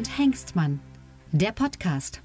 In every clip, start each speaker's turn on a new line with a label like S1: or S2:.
S1: und Hengstmann. Der Podcast.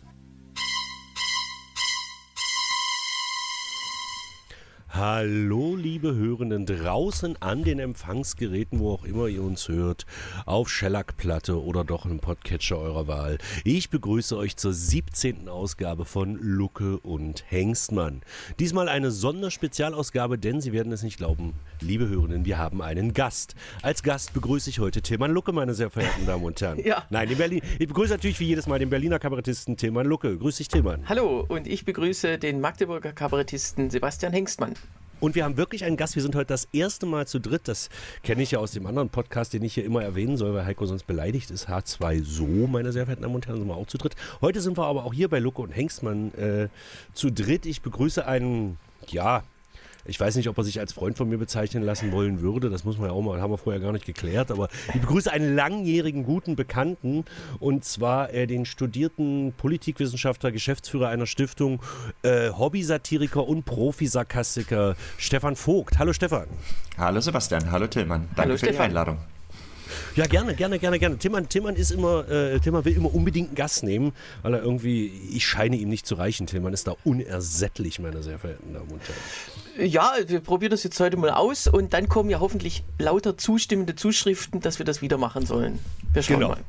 S2: Hallo, liebe Hörenden draußen an den Empfangsgeräten, wo auch immer ihr uns hört, auf Schellackplatte oder doch im Podcatcher eurer Wahl. Ich begrüße euch zur 17. Ausgabe von Lucke und Hengstmann. Diesmal eine Sonderspezialausgabe, denn Sie werden es nicht glauben, liebe Hörenden, wir haben einen Gast. Als Gast begrüße ich heute Tilman Lucke, meine sehr verehrten Damen und Herren.
S3: Ja.
S2: Nein, den Berlin. Ich begrüße natürlich wie jedes Mal den Berliner Kabarettisten Tilman Lucke. Grüß dich, Tilman.
S3: Hallo und ich begrüße den Magdeburger Kabarettisten Sebastian Hengstmann.
S2: Und wir haben wirklich einen Gast. Wir sind heute das erste Mal zu dritt. Das kenne ich ja aus dem anderen Podcast, den ich hier immer erwähnen soll, weil Heiko sonst beleidigt ist. H2 So, meine sehr verehrten Damen und Herren, sind wir auch zu dritt. Heute sind wir aber auch hier bei Lucke und Hengstmann äh, zu dritt. Ich begrüße einen, ja, ich weiß nicht, ob er sich als Freund von mir bezeichnen lassen wollen würde. Das muss man ja auch mal, haben wir vorher gar nicht geklärt. Aber ich begrüße einen langjährigen guten Bekannten und zwar äh, den studierten Politikwissenschaftler, Geschäftsführer einer Stiftung, äh, Hobbysatiriker und Profisarkastiker Stefan Vogt. Hallo Stefan.
S4: Hallo Sebastian, hallo Tillmann. Danke
S3: Hallo
S4: für die
S3: Stefan.
S4: Einladung.
S2: Ja, gerne, gerne, gerne, gerne. Timmann, Timmann ist immer, äh, Timmann will immer unbedingt einen Gast nehmen, weil er irgendwie, ich scheine ihm nicht zu reichen. Timmann ist da unersättlich, meine sehr verehrten Damen und Herren.
S3: Ja, wir probieren das jetzt heute mal aus und dann kommen ja hoffentlich lauter zustimmende Zuschriften, dass wir das wieder machen sollen. Wir schauen
S2: Genau.
S3: mal.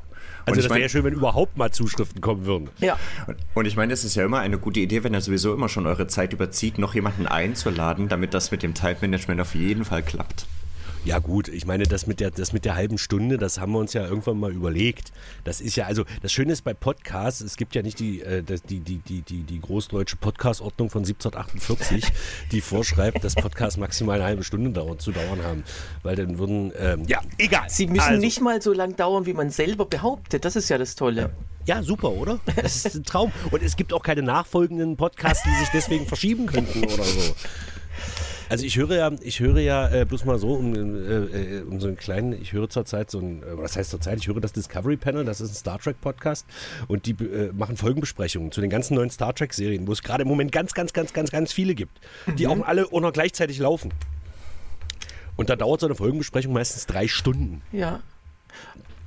S2: Also das wäre ja schön, wenn überhaupt mal Zuschriften kommen würden.
S3: Ja,
S4: Und- Und ich meine, es ist ja immer eine gute Idee, wenn ihr sowieso immer schon eure Zeit überzieht, noch jemanden einzuladen, damit das mit dem Zeitmanagement auf jeden Fall klappt.
S2: Ja gut, ich meine, das mit, der, das mit der halben Stunde, das haben wir uns ja irgendwann mal überlegt. Das ist ja, also das Schöne ist bei Podcasts, es gibt ja nicht die, äh, die, die, die, die, die großdeutsche Podcast-Ordnung von 1748, die vorschreibt, dass Podcasts maximal eine halbe Stunde dauern, zu dauern haben. Weil dann würden, ähm, ja, egal.
S3: sie müssen
S2: also,
S3: nicht mal so lang dauern, wie man selber behauptet. Das ist ja das Tolle.
S2: Ja, super, oder? Das ist ein Traum. Und es gibt auch keine nachfolgenden Podcasts, die sich deswegen verschieben könnten oder so. Also ich höre ja, ich höre ja äh, bloß mal so um, äh, äh, um so einen kleinen, ich höre zurzeit so ein, äh, was heißt zurzeit, ich höre das Discovery Panel, das ist ein Star Trek Podcast und die äh, machen Folgenbesprechungen zu den ganzen neuen Star Trek Serien, wo es gerade im Moment ganz, ganz, ganz, ganz, ganz viele gibt, die auch alle auch noch gleichzeitig laufen. Und da dauert so eine Folgenbesprechung meistens drei Stunden.
S3: Ja.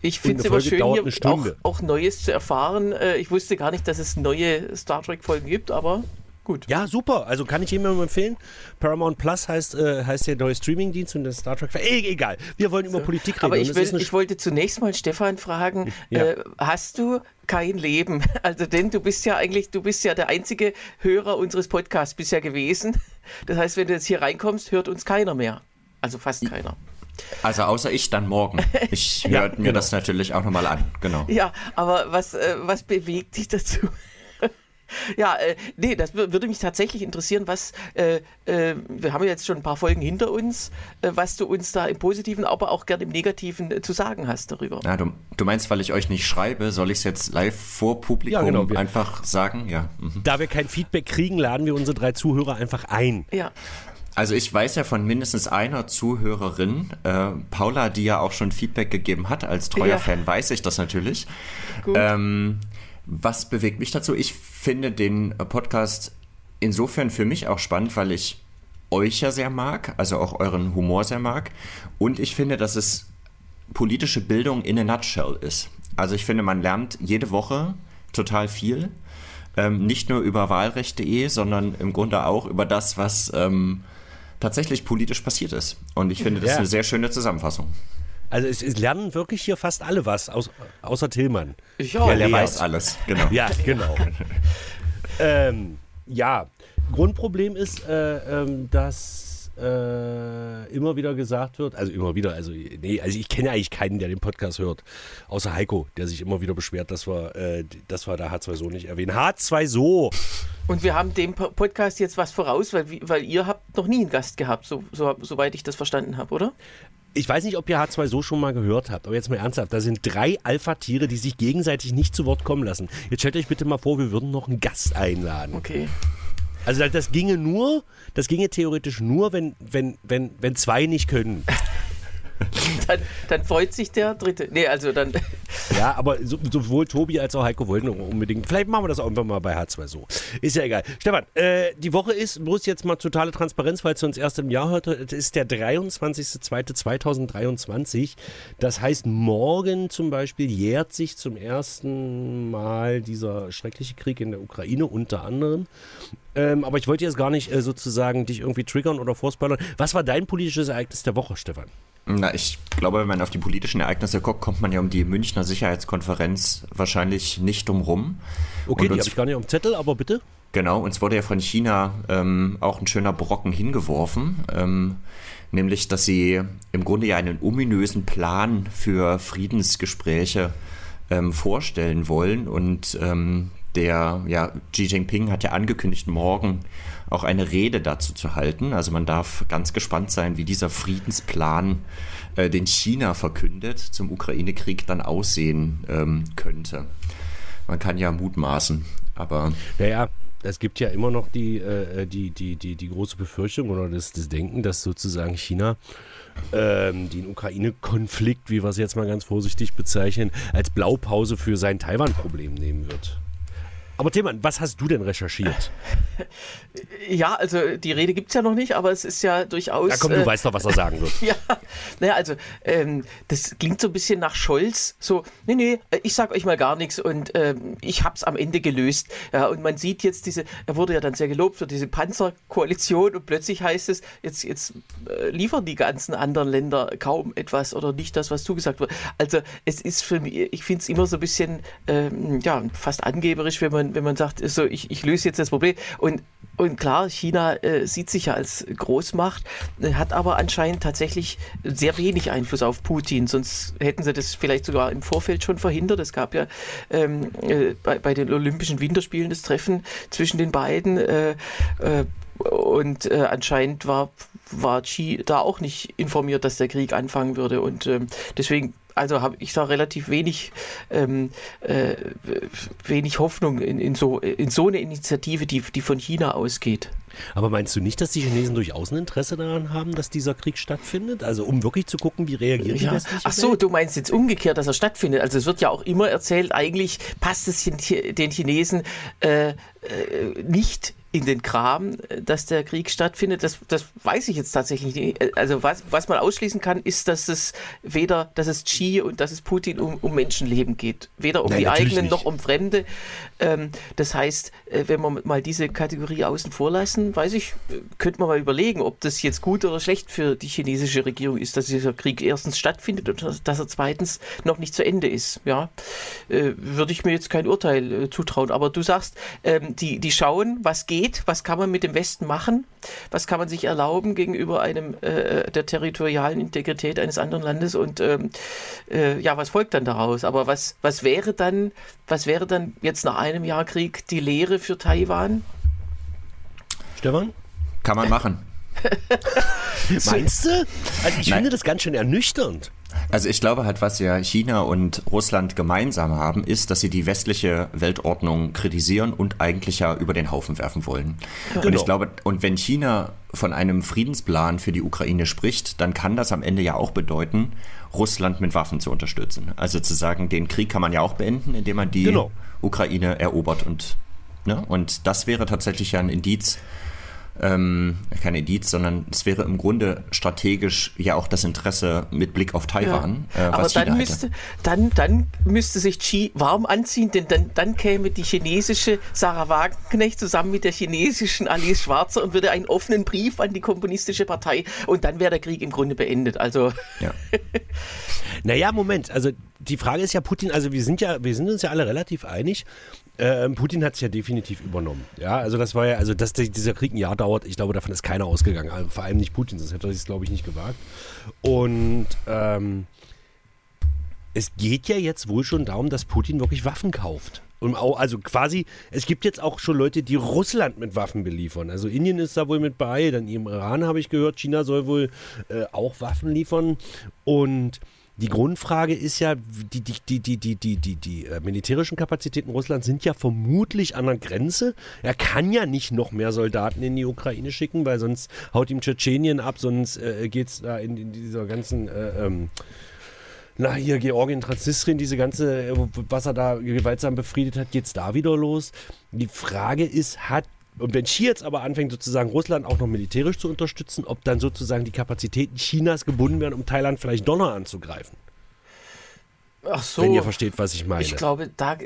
S3: Ich finde es aber schön, hier auch, auch Neues zu erfahren. Äh, Ich wusste gar nicht, dass es neue Star Trek-Folgen gibt, aber gut.
S2: Ja, super. Also kann ich jemandem empfehlen. Paramount Plus heißt, äh, heißt der neue Streamingdienst und der Star Trek. E egal. Wir wollen über Politik reden.
S3: Aber ich, will, ich wollte zunächst mal Stefan fragen,
S2: Ja.
S3: äh, hast du kein Leben? Also denn du bist ja eigentlich, du bist ja der einzige Hörer unseres Podcasts bisher gewesen. Das heißt, wenn du jetzt hier reinkommst, hört uns keiner mehr. Also fast keiner.
S4: Also außer ich dann morgen. Ich
S2: Ja,
S4: höre mir
S2: genau.
S4: das natürlich auch nochmal an. Genau.
S3: Ja, aber was, äh, was bewegt dich dazu? Ja, äh, nee, das wür- würde mich tatsächlich interessieren, was, äh, äh, wir haben ja jetzt schon ein paar Folgen hinter uns, äh, was du uns da im Positiven, aber auch gern im Negativen äh, zu sagen hast darüber.
S4: Ja, du, du meinst, weil ich euch nicht schreibe, soll ich es jetzt live vor Publikum
S2: Ja, genau, wir-
S4: einfach sagen? Ja. mhm.
S2: Da wir kein Feedback kriegen, laden wir unsere drei Zuhörer einfach ein.
S3: Ja,
S4: Also ich weiß ja von mindestens einer Zuhörerin, äh, Paula, die ja auch schon Feedback gegeben hat. Als treuer
S3: Ja.
S4: Fan weiß ich das natürlich.
S3: gut.
S4: Ähm, was bewegt mich dazu? Ich finde den äh, Podcast insofern für mich auch spannend, weil ich euch ja sehr mag, also auch euren Humor sehr mag. Und ich finde, dass es politische Bildung in a nutshell ist. Also ich finde, man lernt jede Woche total viel. Ähm, nicht nur über Wahlrecht.de, sondern im Grunde auch über das, was ähm, tatsächlich politisch passiert ist. Und ich finde, das
S2: Ja.
S4: ist eine sehr schöne Zusammenfassung.
S2: Also es, es lernen wirklich hier fast alle was, aus, außer Tillmann.
S3: ja,
S4: Ja, der weiß alles, genau.
S2: Ja, genau. ähm, ja, Grundproblem ist, äh, ähm, dass äh, immer wieder gesagt wird, also immer wieder, also nee, also ich kenne eigentlich keinen, der den Podcast hört, außer Heiko, der sich immer wieder beschwert, dass wir, äh, dass wir da H2So nicht erwähnen. H2So!
S3: Und wir haben dem Po- Podcast jetzt was voraus, weil, weil ihr habt noch nie einen Gast gehabt, so, so, soweit ich das verstanden habe, oder?
S2: Ich weiß nicht, ob ihr H2So schon mal gehört habt, aber jetzt mal ernsthaft, da sind drei Alpha-Tiere, die sich gegenseitig nicht zu Wort kommen lassen. Jetzt stellt euch bitte mal vor, wir würden noch einen Gast einladen.
S3: Okay.
S2: Also das- ginge nur, das ginge theoretisch nur, wenn, wenn, wenn, wenn zwei nicht können.
S3: dann, dann, freut sich der Dritte. Nee, also dann.
S2: Ja, aber so, sowohl Tobi als auch Heiko wollten unbedingt. Vielleicht machen wir das auch irgendwann mal bei H2 so. Ist ja egal. Stefan, äh, die Woche ist, bloß jetzt mal totale Transparenz, weil es uns erst im Jahr heute ist der 23.02.2023. Das heißt, morgen zum Beispiel jährt sich zum ersten Mal dieser schreckliche Krieg in der Ukraine unter anderem. Ähm, aber ich wollte jetzt gar nicht äh, sozusagen dich irgendwie triggern oder vorspoilern. Was war dein politisches Ereignis der Woche, Stefan?
S4: Na, ich glaube, wenn man auf die politischen Ereignisse guckt, kommt man ja um die Münchner Sicherheitskonferenz wahrscheinlich nicht drum rum.
S2: Okay, und die habe ich gar nicht dem Zettel, aber bitte.
S4: Genau, uns wurde ja von China ähm, auch ein schöner Brocken hingeworfen, ähm, nämlich, dass sie im Grunde ja einen ominösen Plan für Friedensgespräche ähm, vorstellen wollen und ähm, der ja, Xi Jinping hat ja angekündigt, morgen auch eine Rede dazu zu halten. Also man darf ganz gespannt sein, wie dieser Friedensplan, äh, den China verkündet, zum Ukraine-Krieg dann aussehen ähm, könnte. Man kann ja mutmaßen, aber.
S2: Naja, es gibt ja immer noch die, äh, die, die, die, die große Befürchtung oder das, das Denken, dass sozusagen China ähm, den Ukraine-Konflikt, wie wir es jetzt mal ganz vorsichtig bezeichnen, als Blaupause für sein Taiwan-Problem nehmen wird. Aber Tilman, was hast du denn recherchiert?
S3: Ja, also die Rede gibt es ja noch nicht, aber es ist ja durchaus.
S2: Ja, komm, du äh, weißt doch, was er sagen wird.
S3: ja, naja, also ähm, das klingt so ein bisschen nach Scholz. So, nee, nee, ich sag euch mal gar nichts und ähm, ich hab's am Ende gelöst. Ja, und man sieht jetzt diese, er wurde ja dann sehr gelobt für diese Panzerkoalition und plötzlich heißt es, jetzt, jetzt äh, liefern die ganzen anderen Länder kaum etwas oder nicht das, was zugesagt wird. Also es ist für mich, ich finde es immer so ein bisschen, ähm, ja, fast angeberisch, wenn man wenn man sagt, so, ich, ich löse jetzt das Problem. Und, und klar, China äh, sieht sich ja als Großmacht, äh, hat aber anscheinend tatsächlich sehr wenig Einfluss auf Putin. Sonst hätten sie das vielleicht sogar im Vorfeld schon verhindert. Es gab ja ähm, äh, bei, bei, den Olympischen Winterspielen das Treffen zwischen den beiden. Äh, äh, und äh, anscheinend war, war Xi da auch nicht informiert, dass der Krieg anfangen würde. Und ähm, deswegen also habe ich da relativ wenig, ähm, äh, wenig Hoffnung in, in, so, in so eine Initiative, die, die von China ausgeht.
S2: Aber meinst du nicht, dass die Chinesen durchaus ein Interesse daran haben, dass dieser Krieg stattfindet? Also um wirklich zu gucken, wie reagieren die ja. westliche
S3: Ach so, du meinst jetzt umgekehrt, dass er stattfindet. Also es wird ja auch immer erzählt, eigentlich passt es den Chinesen äh, äh, nicht in den Kram, dass der Krieg stattfindet, das, das weiß ich jetzt tatsächlich nicht. Also was, was man ausschließen kann, ist, dass es weder, dass es Xi und dass es Putin um, um Menschenleben geht. Weder um Nein, die eigenen nicht. noch um Fremde. Ähm, das heißt, äh, wenn wir mal diese Kategorie außen vor lassen, weiß ich, könnte man mal überlegen, ob das jetzt gut oder schlecht für die chinesische Regierung ist, dass dieser Krieg erstens stattfindet und dass er zweitens noch nicht zu Ende ist. Ja, äh, würde ich mir jetzt kein Urteil äh, zutrauen. Aber du sagst, ähm, die, die schauen, was geht was kann man mit dem Westen machen, was kann man sich erlauben gegenüber einem äh, der territorialen Integrität eines anderen Landes und ähm, äh, ja, was folgt dann daraus? Aber was, was wäre dann, was wäre dann jetzt nach einem Jahr Krieg die Lehre für Taiwan?
S2: Stefan?
S4: Kann man machen.
S2: Meinst du? Also ich Nein. finde das ganz schön ernüchternd.
S4: Also ich glaube halt, was ja China und Russland gemeinsam haben, ist, dass sie die westliche Weltordnung kritisieren und eigentlich ja über den Haufen werfen wollen. Genau. Und ich glaube, und wenn China von einem Friedensplan für die Ukraine spricht, dann kann das am Ende ja auch bedeuten, Russland mit Waffen zu unterstützen. Also zu sagen, den Krieg kann man ja auch beenden, indem man die genau. Ukraine erobert und ne? und das wäre tatsächlich ja ein Indiz ähm, kein Indiz, sondern es wäre im Grunde strategisch ja auch das Interesse mit Blick auf Taiwan.
S3: Ja. Äh, Aber dann müsste, dann, dann müsste sich Xi warm anziehen, denn dann, dann käme die chinesische Sarah Wagenknecht zusammen mit der chinesischen Alice Schwarzer und würde einen offenen Brief an die kommunistische Partei und dann wäre der Krieg im Grunde beendet. Also.
S2: Ja. naja, Moment, also die Frage ist ja Putin, also wir sind ja, wir sind uns ja alle relativ einig, ähm, Putin hat es ja definitiv übernommen. Ja, also das war ja, also dass dieser Krieg ein Jahr dauert, ich glaube, davon ist keiner ausgegangen. Also vor allem nicht Putin, sonst hätte er sich, glaube ich, nicht gewagt. Und ähm, es geht ja jetzt wohl schon darum, dass Putin wirklich Waffen kauft. Und auch, also quasi, es gibt jetzt auch schon Leute, die Russland mit Waffen beliefern. Also Indien ist da wohl mit bei, dann Iran habe ich gehört, China soll wohl äh, auch Waffen liefern. Und die Grundfrage ist ja, die, die, die, die, die, die, die, die äh, militärischen Kapazitäten Russlands sind ja vermutlich an der Grenze. Er kann ja nicht noch mehr Soldaten in die Ukraine schicken, weil sonst haut ihm Tschetschenien ab, sonst äh, geht es da in, in, dieser ganzen äh, ähm, na hier Georgien, Transnistrien, diese ganze, äh, was er da gewaltsam befriedet hat, geht es da wieder los. Die Frage ist, hat und wenn Xi jetzt aber anfängt, sozusagen Russland auch noch militärisch zu unterstützen, ob dann sozusagen die Kapazitäten Chinas gebunden werden, um Thailand vielleicht doch noch anzugreifen.
S3: Ach so.
S2: Wenn ihr versteht, was ich meine.
S3: Ich glaube, da,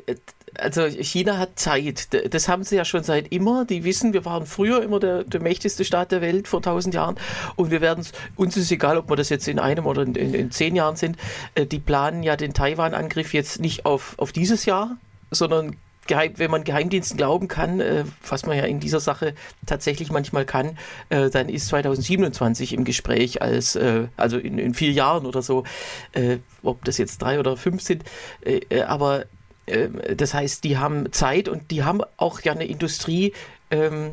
S3: also China hat Zeit. Das haben sie ja schon seit immer. Die wissen, wir waren früher immer der, der mächtigste Staat der Welt vor tausend Jahren und wir werden uns ist egal, ob wir das jetzt in einem oder in, in, in zehn Jahren sind. Äh, die planen ja den Taiwan-Angriff jetzt nicht auf, auf dieses Jahr, sondern wenn man Geheimdiensten glauben kann, äh, was man ja in dieser Sache tatsächlich manchmal kann, äh, dann ist 2027 im Gespräch als, äh, also in, in, vier Jahren oder so, äh, ob das jetzt drei oder fünf sind, äh, äh, aber das heißt, die haben Zeit und die haben auch ja eine Industrie, ähm,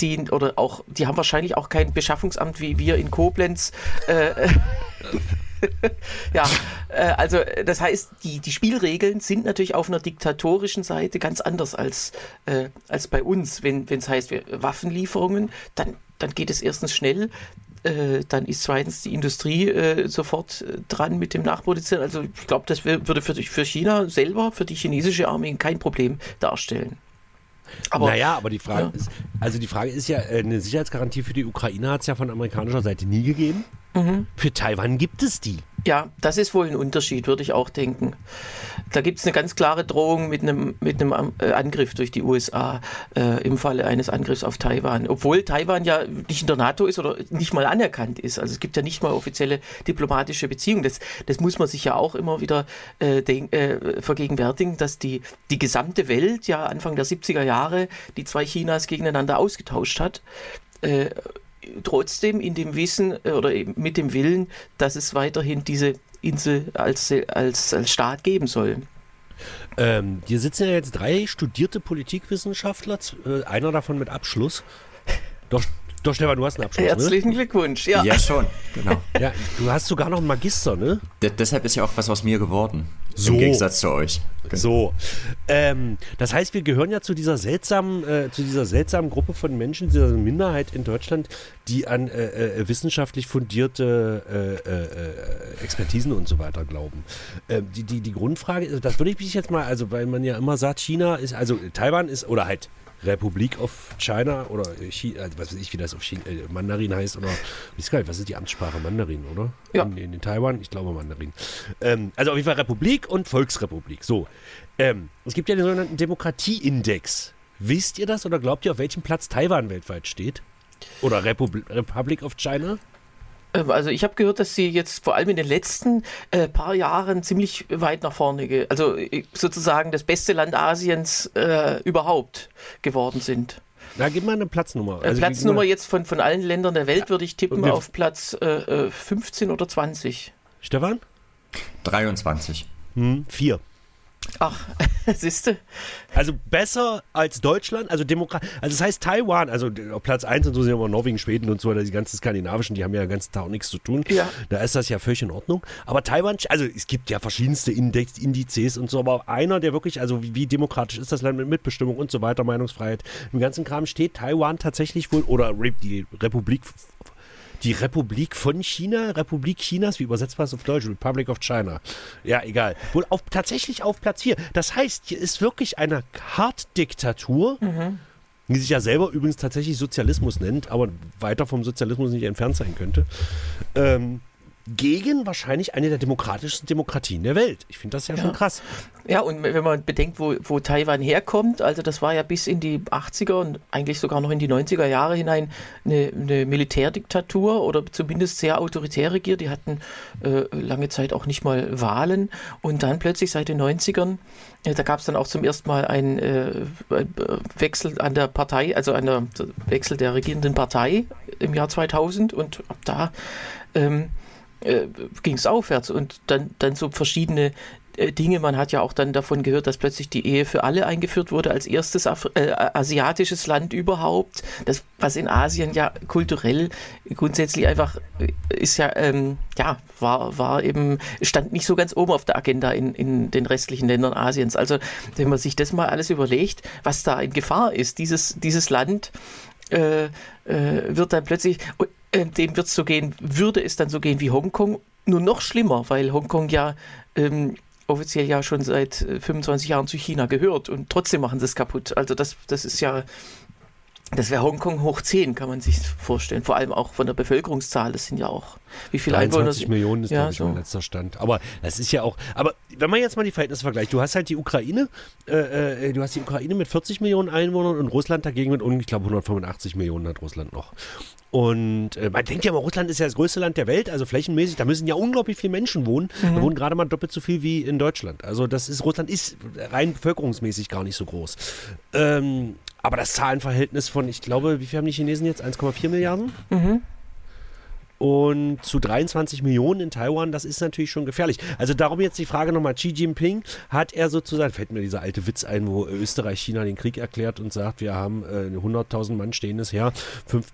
S3: die oder auch, die haben wahrscheinlich auch kein Beschaffungsamt wie wir in Koblenz. ja, äh, also das heißt, die, die Spielregeln sind natürlich auf einer diktatorischen Seite ganz anders als, äh, als bei uns. Wenn es heißt, wir, Waffenlieferungen, dann, dann geht es erstens schnell, äh, dann ist zweitens die Industrie äh, sofort äh, dran mit dem Nachproduzieren. Also ich glaube, das würde für, für China selber, für die chinesische Armee kein Problem darstellen.
S2: Aber, naja, aber die Frage ja. ist, also die Frage ist ja, äh, eine Sicherheitsgarantie für die Ukraine hat es ja von amerikanischer Seite nie gegeben. Mhm. Für Taiwan gibt es die.
S3: Ja, das ist wohl ein Unterschied, würde ich auch denken. Da gibt es eine ganz klare Drohung mit einem, mit einem äh, Angriff durch die USA äh, im Falle eines Angriffs auf Taiwan. Obwohl Taiwan ja nicht in der NATO ist oder nicht mal anerkannt ist. Also es gibt ja nicht mal offizielle diplomatische Beziehungen. Das, das muss man sich ja auch immer wieder äh, äh, vergegenwärtigen, dass die, die gesamte Welt ja Anfang der 70er Jahre die zwei Chinas gegeneinander ausgetauscht hat äh, trotzdem in dem Wissen äh, oder mit dem Willen, dass es weiterhin diese Insel als, als, als Staat geben soll.
S2: Ähm, hier sitzen ja jetzt drei studierte Politikwissenschaftler, äh, einer davon mit Abschluss. Doch, doch, Stefan, du hast einen Abschluss.
S3: Ne? Herzlichen
S2: ne?
S3: Glückwunsch, ja.
S4: Ja, schon, genau.
S2: ja, du hast sogar noch einen Magister, ne?
S4: D deshalb ist ja auch was aus mir geworden. So. Im Gegensatz zu euch.
S2: Genau. So. Ähm, das heißt, wir gehören ja zu dieser seltsamen, äh, zu dieser seltsamen Gruppe von Menschen, dieser Minderheit in Deutschland, die an äh, äh, wissenschaftlich fundierte äh, äh, äh, Expertisen und so weiter glauben. Ähm, die, die, die Grundfrage, das würde ich mich jetzt mal, also weil man ja immer sagt, China ist, also Taiwan ist, oder halt Republik of China oder China, also was weiß ich, wie das auf China, äh, Mandarin heißt oder wie ist geil, was ist die Amtssprache Mandarin, oder?
S3: Ja.
S2: In, in, in Taiwan, ich glaube Mandarin. Ähm, also auf jeden Fall Republik und Volksrepublik. So. Ähm, es gibt ja den sogenannten Demokratieindex. Wisst ihr das oder glaubt ihr, auf welchem Platz Taiwan weltweit steht? Oder Republi Republic of China?
S3: Ähm, also ich habe gehört, dass sie jetzt vor allem in den letzten äh, paar Jahren ziemlich weit nach vorne, also äh, sozusagen das beste Land Asiens äh, überhaupt geworden sind.
S2: Na, gib mal eine Platznummer.
S3: Äh, also, Platznummer jetzt von, von allen Ländern der Welt würde ich tippen auf Platz äh, 15 äh, oder 20.
S2: Stefan?
S4: 23.
S2: Hm, vier.
S3: Ach, siehst du?
S2: Also besser als Deutschland, also Demokrat. Also das heißt Taiwan, also Platz 1 und so sind immer Norwegen, Schweden und so, die ganzen skandinavischen, die haben ja den ganzen Tag auch nichts zu tun.
S3: Ja.
S2: Da ist das ja völlig in Ordnung. Aber Taiwan, also es gibt ja verschiedenste Index, Indizes und so, aber einer, der wirklich, also wie, wie demokratisch ist das Land mit Mitbestimmung und so weiter, Meinungsfreiheit, im ganzen Kram steht Taiwan tatsächlich wohl, oder die Republik die Republik von China, Republik Chinas, wie übersetzt man es auf Deutsch? Republic of China. Ja, egal. Wohl auf, tatsächlich auf Platz 4. Das heißt, hier ist wirklich eine Hartdiktatur, mhm. die sich ja selber übrigens tatsächlich Sozialismus nennt, aber weiter vom Sozialismus nicht entfernt sein könnte. Ähm, gegen wahrscheinlich eine der demokratischsten Demokratien der Welt. Ich finde das ja, ja, schon krass.
S3: Ja, und wenn man bedenkt, wo, wo Taiwan herkommt, also das war ja bis in die 80er und eigentlich sogar noch in die 90er Jahre hinein eine, eine Militärdiktatur oder zumindest sehr autoritär regiert. Die hatten äh, lange Zeit auch nicht mal Wahlen und dann plötzlich seit den 90ern, äh, da gab es dann auch zum ersten Mal einen äh, Wechsel an der Partei, also einen Wechsel der regierenden Partei im Jahr 2000 und ab da ähm, äh, ging es aufwärts und dann, dann so verschiedene äh, Dinge. Man hat ja auch dann davon gehört, dass plötzlich die Ehe für alle eingeführt wurde als erstes Af äh, asiatisches Land überhaupt. Das, was in Asien ja kulturell grundsätzlich einfach äh, ist ja, ähm, ja, war, war eben, stand nicht so ganz oben auf der Agenda in, in den restlichen Ländern Asiens. Also, wenn man sich das mal alles überlegt, was da in Gefahr ist, dieses, dieses Land äh, äh, wird dann plötzlich, äh, dem wird es so gehen, würde es dann so gehen wie Hongkong, nur noch schlimmer, weil Hongkong ja ähm, offiziell ja schon seit 25 äh, Jahren zu China gehört und trotzdem machen sie es kaputt. Also das, das ist ja das wäre Hongkong hoch 10, kann man sich vorstellen. Vor allem auch von der Bevölkerungszahl. Das sind ja auch, wie viele
S2: 23 Einwohner? Millionen ist, ja, glaube ich, so. mein letzter Stand. Aber das ist ja auch, aber wenn man jetzt mal die Verhältnisse vergleicht, du hast halt die Ukraine, äh, äh du hast die Ukraine mit 40 Millionen Einwohnern und Russland dagegen mit, ich glaube, 185 Millionen hat Russland noch. Und äh, man denkt ja mal, Russland ist ja das größte Land der Welt, also flächenmäßig, da müssen ja unglaublich viele Menschen wohnen. Mhm. Da wohnen gerade mal doppelt so viel wie in Deutschland. Also das ist, Russland ist rein bevölkerungsmäßig gar nicht so groß. Ähm, aber das Zahlenverhältnis von, ich glaube, wie viel haben die Chinesen jetzt? 1,4 Milliarden? Mhm. Und zu 23 Millionen in Taiwan, das ist natürlich schon gefährlich. Also darum jetzt die Frage nochmal, Xi Jinping, hat er sozusagen, fällt mir dieser alte Witz ein, wo Österreich China den Krieg erklärt und sagt, wir haben äh, 100.000 Mann stehendes Heer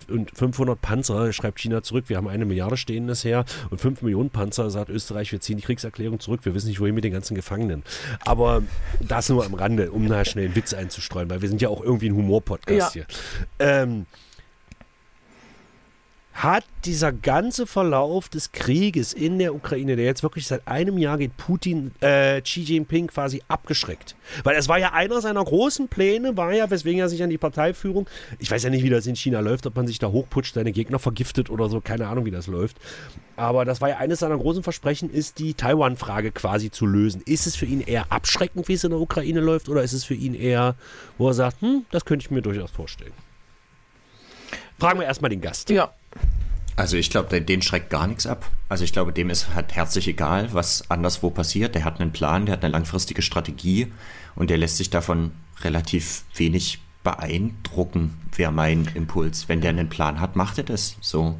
S2: und 500 Panzer, schreibt China zurück, wir haben eine Milliarde stehendes Heer und 5 Millionen Panzer, sagt Österreich, wir ziehen die Kriegserklärung zurück, wir wissen nicht, wohin mit den ganzen Gefangenen. Aber das nur am Rande, um nachher schnell einen Witz einzustreuen, weil wir sind ja auch irgendwie ein Humor-Podcast ja. hier. Ähm, hat dieser ganze Verlauf des Krieges in der Ukraine, der jetzt wirklich seit einem Jahr geht, Putin, äh, Xi Jinping quasi abgeschreckt. Weil es war ja einer seiner großen Pläne, war ja, weswegen er sich an die Parteiführung, ich weiß ja nicht, wie das in China läuft, ob man sich da hochputscht, seine Gegner vergiftet oder so, keine Ahnung, wie das läuft. Aber das war ja eines seiner großen Versprechen, ist die Taiwan-Frage quasi zu lösen. Ist es für ihn eher abschreckend, wie es in der Ukraine läuft, oder ist es für ihn eher, wo er sagt, hm, das könnte ich mir durchaus vorstellen? Fragen wir erstmal den Gast.
S3: Ja,
S4: also ich glaube, den schreckt gar nichts ab. Also ich glaube, dem ist halt herzlich egal, was anderswo passiert. Der hat einen Plan, der hat eine langfristige Strategie und der lässt sich davon relativ wenig beeindrucken, wäre mein Impuls. Wenn der einen Plan hat, macht er das so.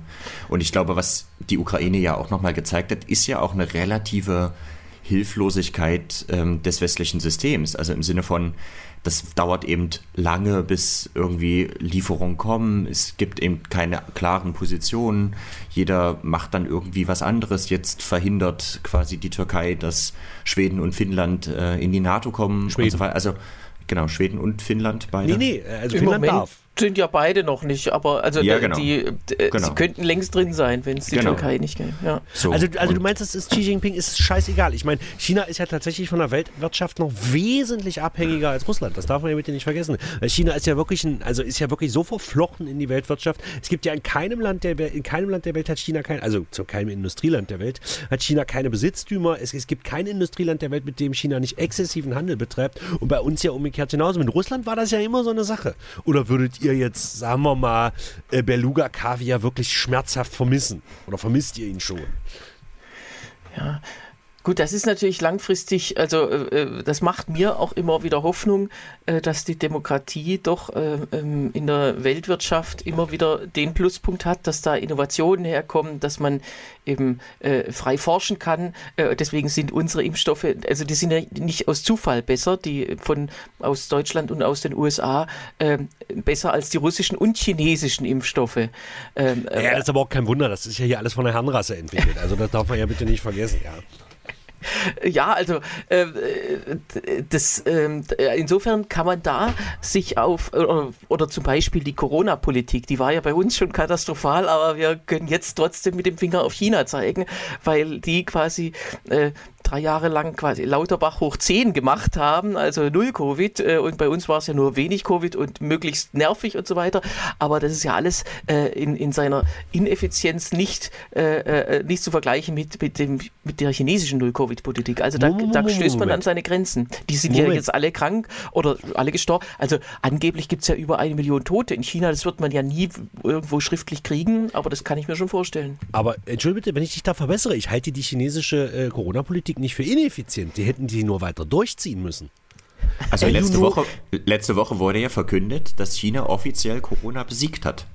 S4: Und ich glaube, was die Ukraine ja auch nochmal gezeigt hat, ist ja auch eine relative Hilflosigkeit ähm, des westlichen Systems. Also im Sinne von, das dauert eben lange, bis irgendwie Lieferungen kommen. Es gibt eben keine klaren Positionen. Jeder macht dann irgendwie was anderes. Jetzt verhindert quasi die Türkei, dass Schweden und Finnland äh, in die NATO kommen.
S2: Schweden.
S4: So also genau, Schweden und Finnland beide.
S2: Nee, nee, also Im Finnland Moment darf
S3: sind ja beide noch nicht, aber also ja, genau. die, äh, genau. sie könnten längst drin sein, wenn es die genau. Türkei nicht geht. Ja.
S2: So, also, also du meinst, es ist Xi Jinping ist scheißegal. Ich meine, China ist ja tatsächlich von der Weltwirtschaft noch wesentlich abhängiger als Russland. Das darf man ja bitte nicht vergessen. China ist ja wirklich ein, also ist ja wirklich so verflochten in die Weltwirtschaft. Es gibt ja in keinem Land der in keinem Land der Welt hat China kein, also zu keinem Industrieland der Welt hat China keine Besitztümer. Es, es gibt kein Industrieland der Welt, mit dem China nicht exzessiven Handel betreibt. Und bei uns ja umgekehrt genauso. Mit Russland war das ja immer so eine Sache. Oder würdet ihr jetzt sagen wir mal, äh, Beluga Kaviar wirklich schmerzhaft vermissen? Oder vermisst ihr ihn schon?
S3: Ja, Gut, das ist natürlich langfristig, also äh, äh, das macht mir auch immer wieder Hoffnung, äh, dass die Demokratie doch äh, ähm, in der Weltwirtschaft immer wieder den Pluspunkt hat, dass da Innovationen herkommen, dass man eben äh, frei forschen kann. Äh, deswegen sind unsere Impfstoffe, also die sind ja nicht aus Zufall besser, die von aus Deutschland und aus den USA besser als die russischen und chinesischen Impfstoffe.
S2: Ähm, ja, das ist aber auch kein Wunder, das ist ja hier alles von der Herrenrasse entwickelt. Also das darf man ja bitte nicht vergessen, ja.
S3: Ja, also äh, das, äh, insofern kann man da sich auf, oder, oder zum Beispiel die Corona-Politik, die war ja bei uns schon katastrophal, aber wir können jetzt trotzdem mit dem Finger auf China zeigen, weil die quasi äh, drei Jahre lang quasi Lauterbach hoch 10 gemacht haben, also null Covid. Äh, und bei uns war es ja nur wenig Covid und möglichst nervig und so weiter. Aber das ist ja alles äh, in, in seiner Ineffizienz nicht, äh, äh nicht zu vergleichen mit, mit, dem, mit der chinesischen Null-Covid-Politik. Also da, da stößt man an seine Grenzen. Die sind Moment. ja jetzt alle krank oder alle gestorben. Also angeblich gibt es ja über eine Million Tote in China. Das wird man ja nie irgendwo schriftlich kriegen, aber das kann ich mir schon vorstellen.
S2: Aber entschuldige bitte, wenn ich dich da verbessere, ich halte die chinesische äh, Corona-Politik Politik nicht für ineffizient. Die hätten die nur weiter durchziehen müssen.
S4: Also letzte Woche, letzte Woche wurde ja verkündet, dass China offiziell Corona besiegt hat.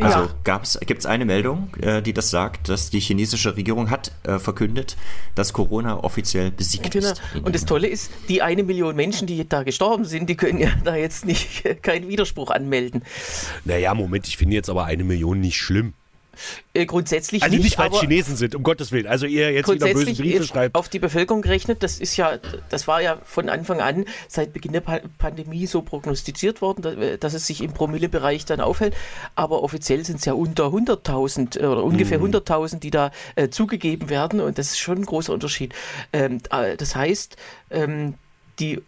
S4: Also ja. gibt es eine Meldung, äh, die das sagt, dass die chinesische Regierung hat äh, verkündet, dass Corona offiziell besiegt genau. ist.
S3: Und das Tolle ist, die eine Million Menschen, die da gestorben sind, die können ja da jetzt nicht keinen Widerspruch anmelden.
S2: Naja, Moment, ich finde jetzt aber eine Million nicht schlimm.
S3: Äh, grundsätzlich
S2: also
S3: nicht.
S2: nicht, weil es Chinesen sind, um Gottes Willen. Also ihr jetzt wieder böse Briefe schreibt.
S3: Auf die Bevölkerung gerechnet, das ist ja, das war ja von Anfang an seit Beginn der pa Pandemie so prognostiziert worden, dass, äh, dass, es sich im Promillebereich dann aufhält. Aber offiziell sind es ja unter 100.000 äh, oder ungefähr mhm. 100.000, die da äh, zugegeben werden. Und das ist schon ein großer Unterschied. Ähm, äh, das heißt, ähm, die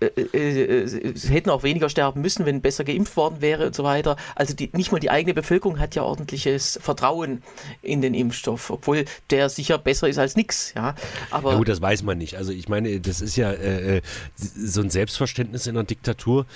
S3: äh, äh, äh, sie hätten auch weniger sterben müssen, wenn besser geimpft worden wäre und so weiter. Also die, nicht mal die eigene Bevölkerung hat ja ordentliches Vertrauen in den Impfstoff, obwohl der sicher besser ist als nichts. Ja,
S2: aber ja gut, das weiß man nicht. Also ich meine, das ist ja äh, so ein Selbstverständnis in einer Diktatur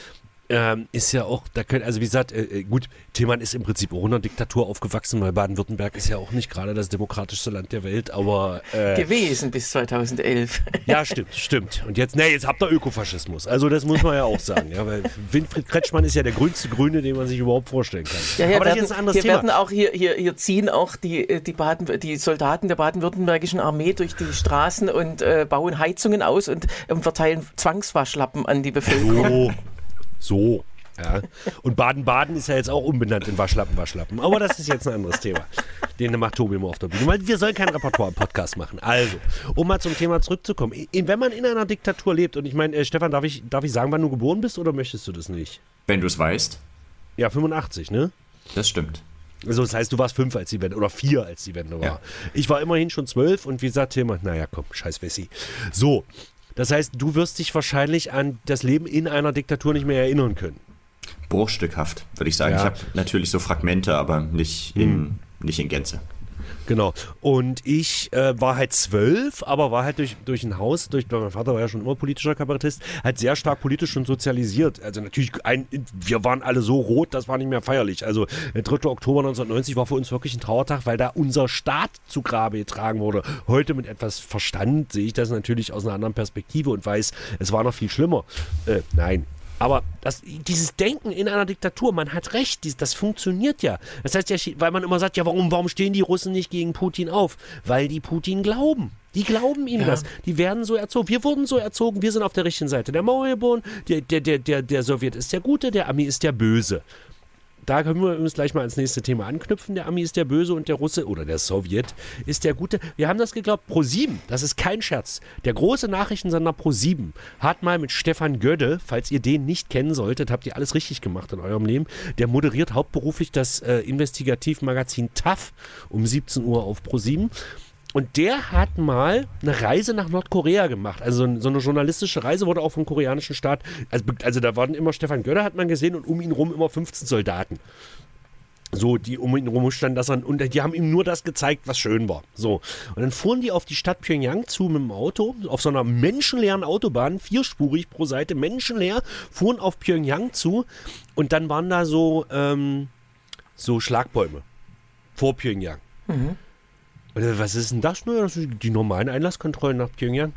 S2: ähm, ist ja auch, da können, also wie gesagt, äh, äh, gut, Tillmann ist im Prinzip auch in einer Diktatur aufgewachsen, weil Baden-Württemberg ist ja auch nicht gerade das demokratischste Land der Welt, aber.
S3: Äh, Gewesen bis 2011.
S2: ja, stimmt, stimmt. Und jetzt, ne, jetzt habt ihr Ökofaschismus. Also das muss man ja auch sagen, ja, weil Winfried Kretschmann ist ja der grünste Grüne, den man sich überhaupt vorstellen kann.
S3: Ja, aber werden, das ist ein anderes hier Thema. Werden auch hier, hier, hier ziehen auch die, äh, die, Baden, die Soldaten der baden-württembergischen Armee durch die Straßen und äh, bauen Heizungen aus und, und verteilen Zwangswaschlappen an die Bevölkerung.
S2: Oh. So. Ja. Und Baden-Baden ist ja jetzt auch umbenannt in Waschlappen, Waschlappen. Aber das ist jetzt ein anderes Thema. Den macht Tobi immer auf der Bühne. Weil wir sollen kein Repertoire-Podcast machen. Also, um mal zum Thema zurückzukommen. Wenn man in einer Diktatur lebt, und ich meine, äh, Stefan, darf ich, darf ich sagen, wann du geboren bist oder möchtest du das nicht?
S4: Wenn du es weißt.
S2: Ja, 85, ne?
S4: Das stimmt.
S2: Also das heißt, du warst fünf, als die Wende, oder vier, als die Wende war. Ja. Ich war immerhin schon zwölf und wie gesagt, Thema, naja, komm, scheiß Wessi. So, das heißt, du wirst dich wahrscheinlich an das Leben in einer Diktatur nicht mehr erinnern können.
S4: Bruchstückhaft, würde ich sagen. Ja. Ich habe natürlich so Fragmente, aber nicht in, hm. nicht in Gänze.
S2: Genau. Und ich äh, war halt zwölf, aber war halt durch, durch ein Haus, durch, mein Vater war ja schon immer politischer Kabarettist, halt sehr stark politisch und sozialisiert. Also natürlich, ein, wir waren alle so rot, das war nicht mehr feierlich. Also der 3. Oktober 1990 war für uns wirklich ein Trauertag, weil da unser Staat zu Grabe getragen wurde. Heute mit etwas Verstand sehe ich das natürlich aus einer anderen Perspektive und weiß, es war noch viel schlimmer. Äh, nein, aber das, dieses Denken in einer Diktatur, man hat recht, das funktioniert ja. Das heißt ja, weil man immer sagt, ja, warum, warum stehen die Russen nicht gegen Putin auf? Weil die Putin glauben. Die glauben ihm ja. das. Die werden so erzogen. Wir wurden so erzogen, wir sind auf der richtigen Seite. Der Mauer geboren, der, der, der, der, der Sowjet ist der Gute, der Ami ist der Böse da können wir uns gleich mal ans nächste Thema anknüpfen. Der Ami ist der Böse und der Russe oder der Sowjet ist der Gute. Wir haben das geglaubt. Pro7, das ist kein Scherz. Der große Nachrichtensender Pro7 hat mal mit Stefan Gödde, falls ihr den nicht kennen solltet, habt ihr alles richtig gemacht in eurem Leben. Der moderiert hauptberuflich das äh, Investigativmagazin TAF um 17 Uhr auf Pro7. Und der hat mal eine Reise nach Nordkorea gemacht. Also so eine journalistische Reise wurde auch vom koreanischen Staat. Also, also da waren immer Stefan Götter, hat man gesehen, und um ihn rum immer 15 Soldaten. So, die um ihn rum standen, dass er, und die haben ihm nur das gezeigt, was schön war. So. Und dann fuhren die auf die Stadt Pyongyang zu mit dem Auto, auf so einer menschenleeren Autobahn, vierspurig pro Seite, menschenleer, fuhren auf Pyongyang zu und dann waren da so, ähm, so Schlagbäume vor Pyongyang. Mhm. Was ist denn das nur? Das sind die normalen Einlasskontrollen nach Pyongyang?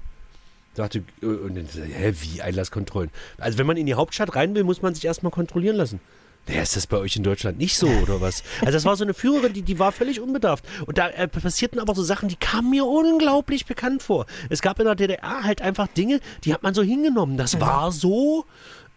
S2: Sagte, äh, und dann, hä, wie Einlasskontrollen? Also wenn man in die Hauptstadt rein will, muss man sich erstmal kontrollieren lassen. Naja, ist das bei euch in Deutschland nicht so oder was? Also das war so eine Führerin, die, die war völlig unbedarft. Und da äh, passierten aber so Sachen, die kamen mir unglaublich bekannt vor. Es gab in der DDR halt einfach Dinge, die hat man so hingenommen. Das war so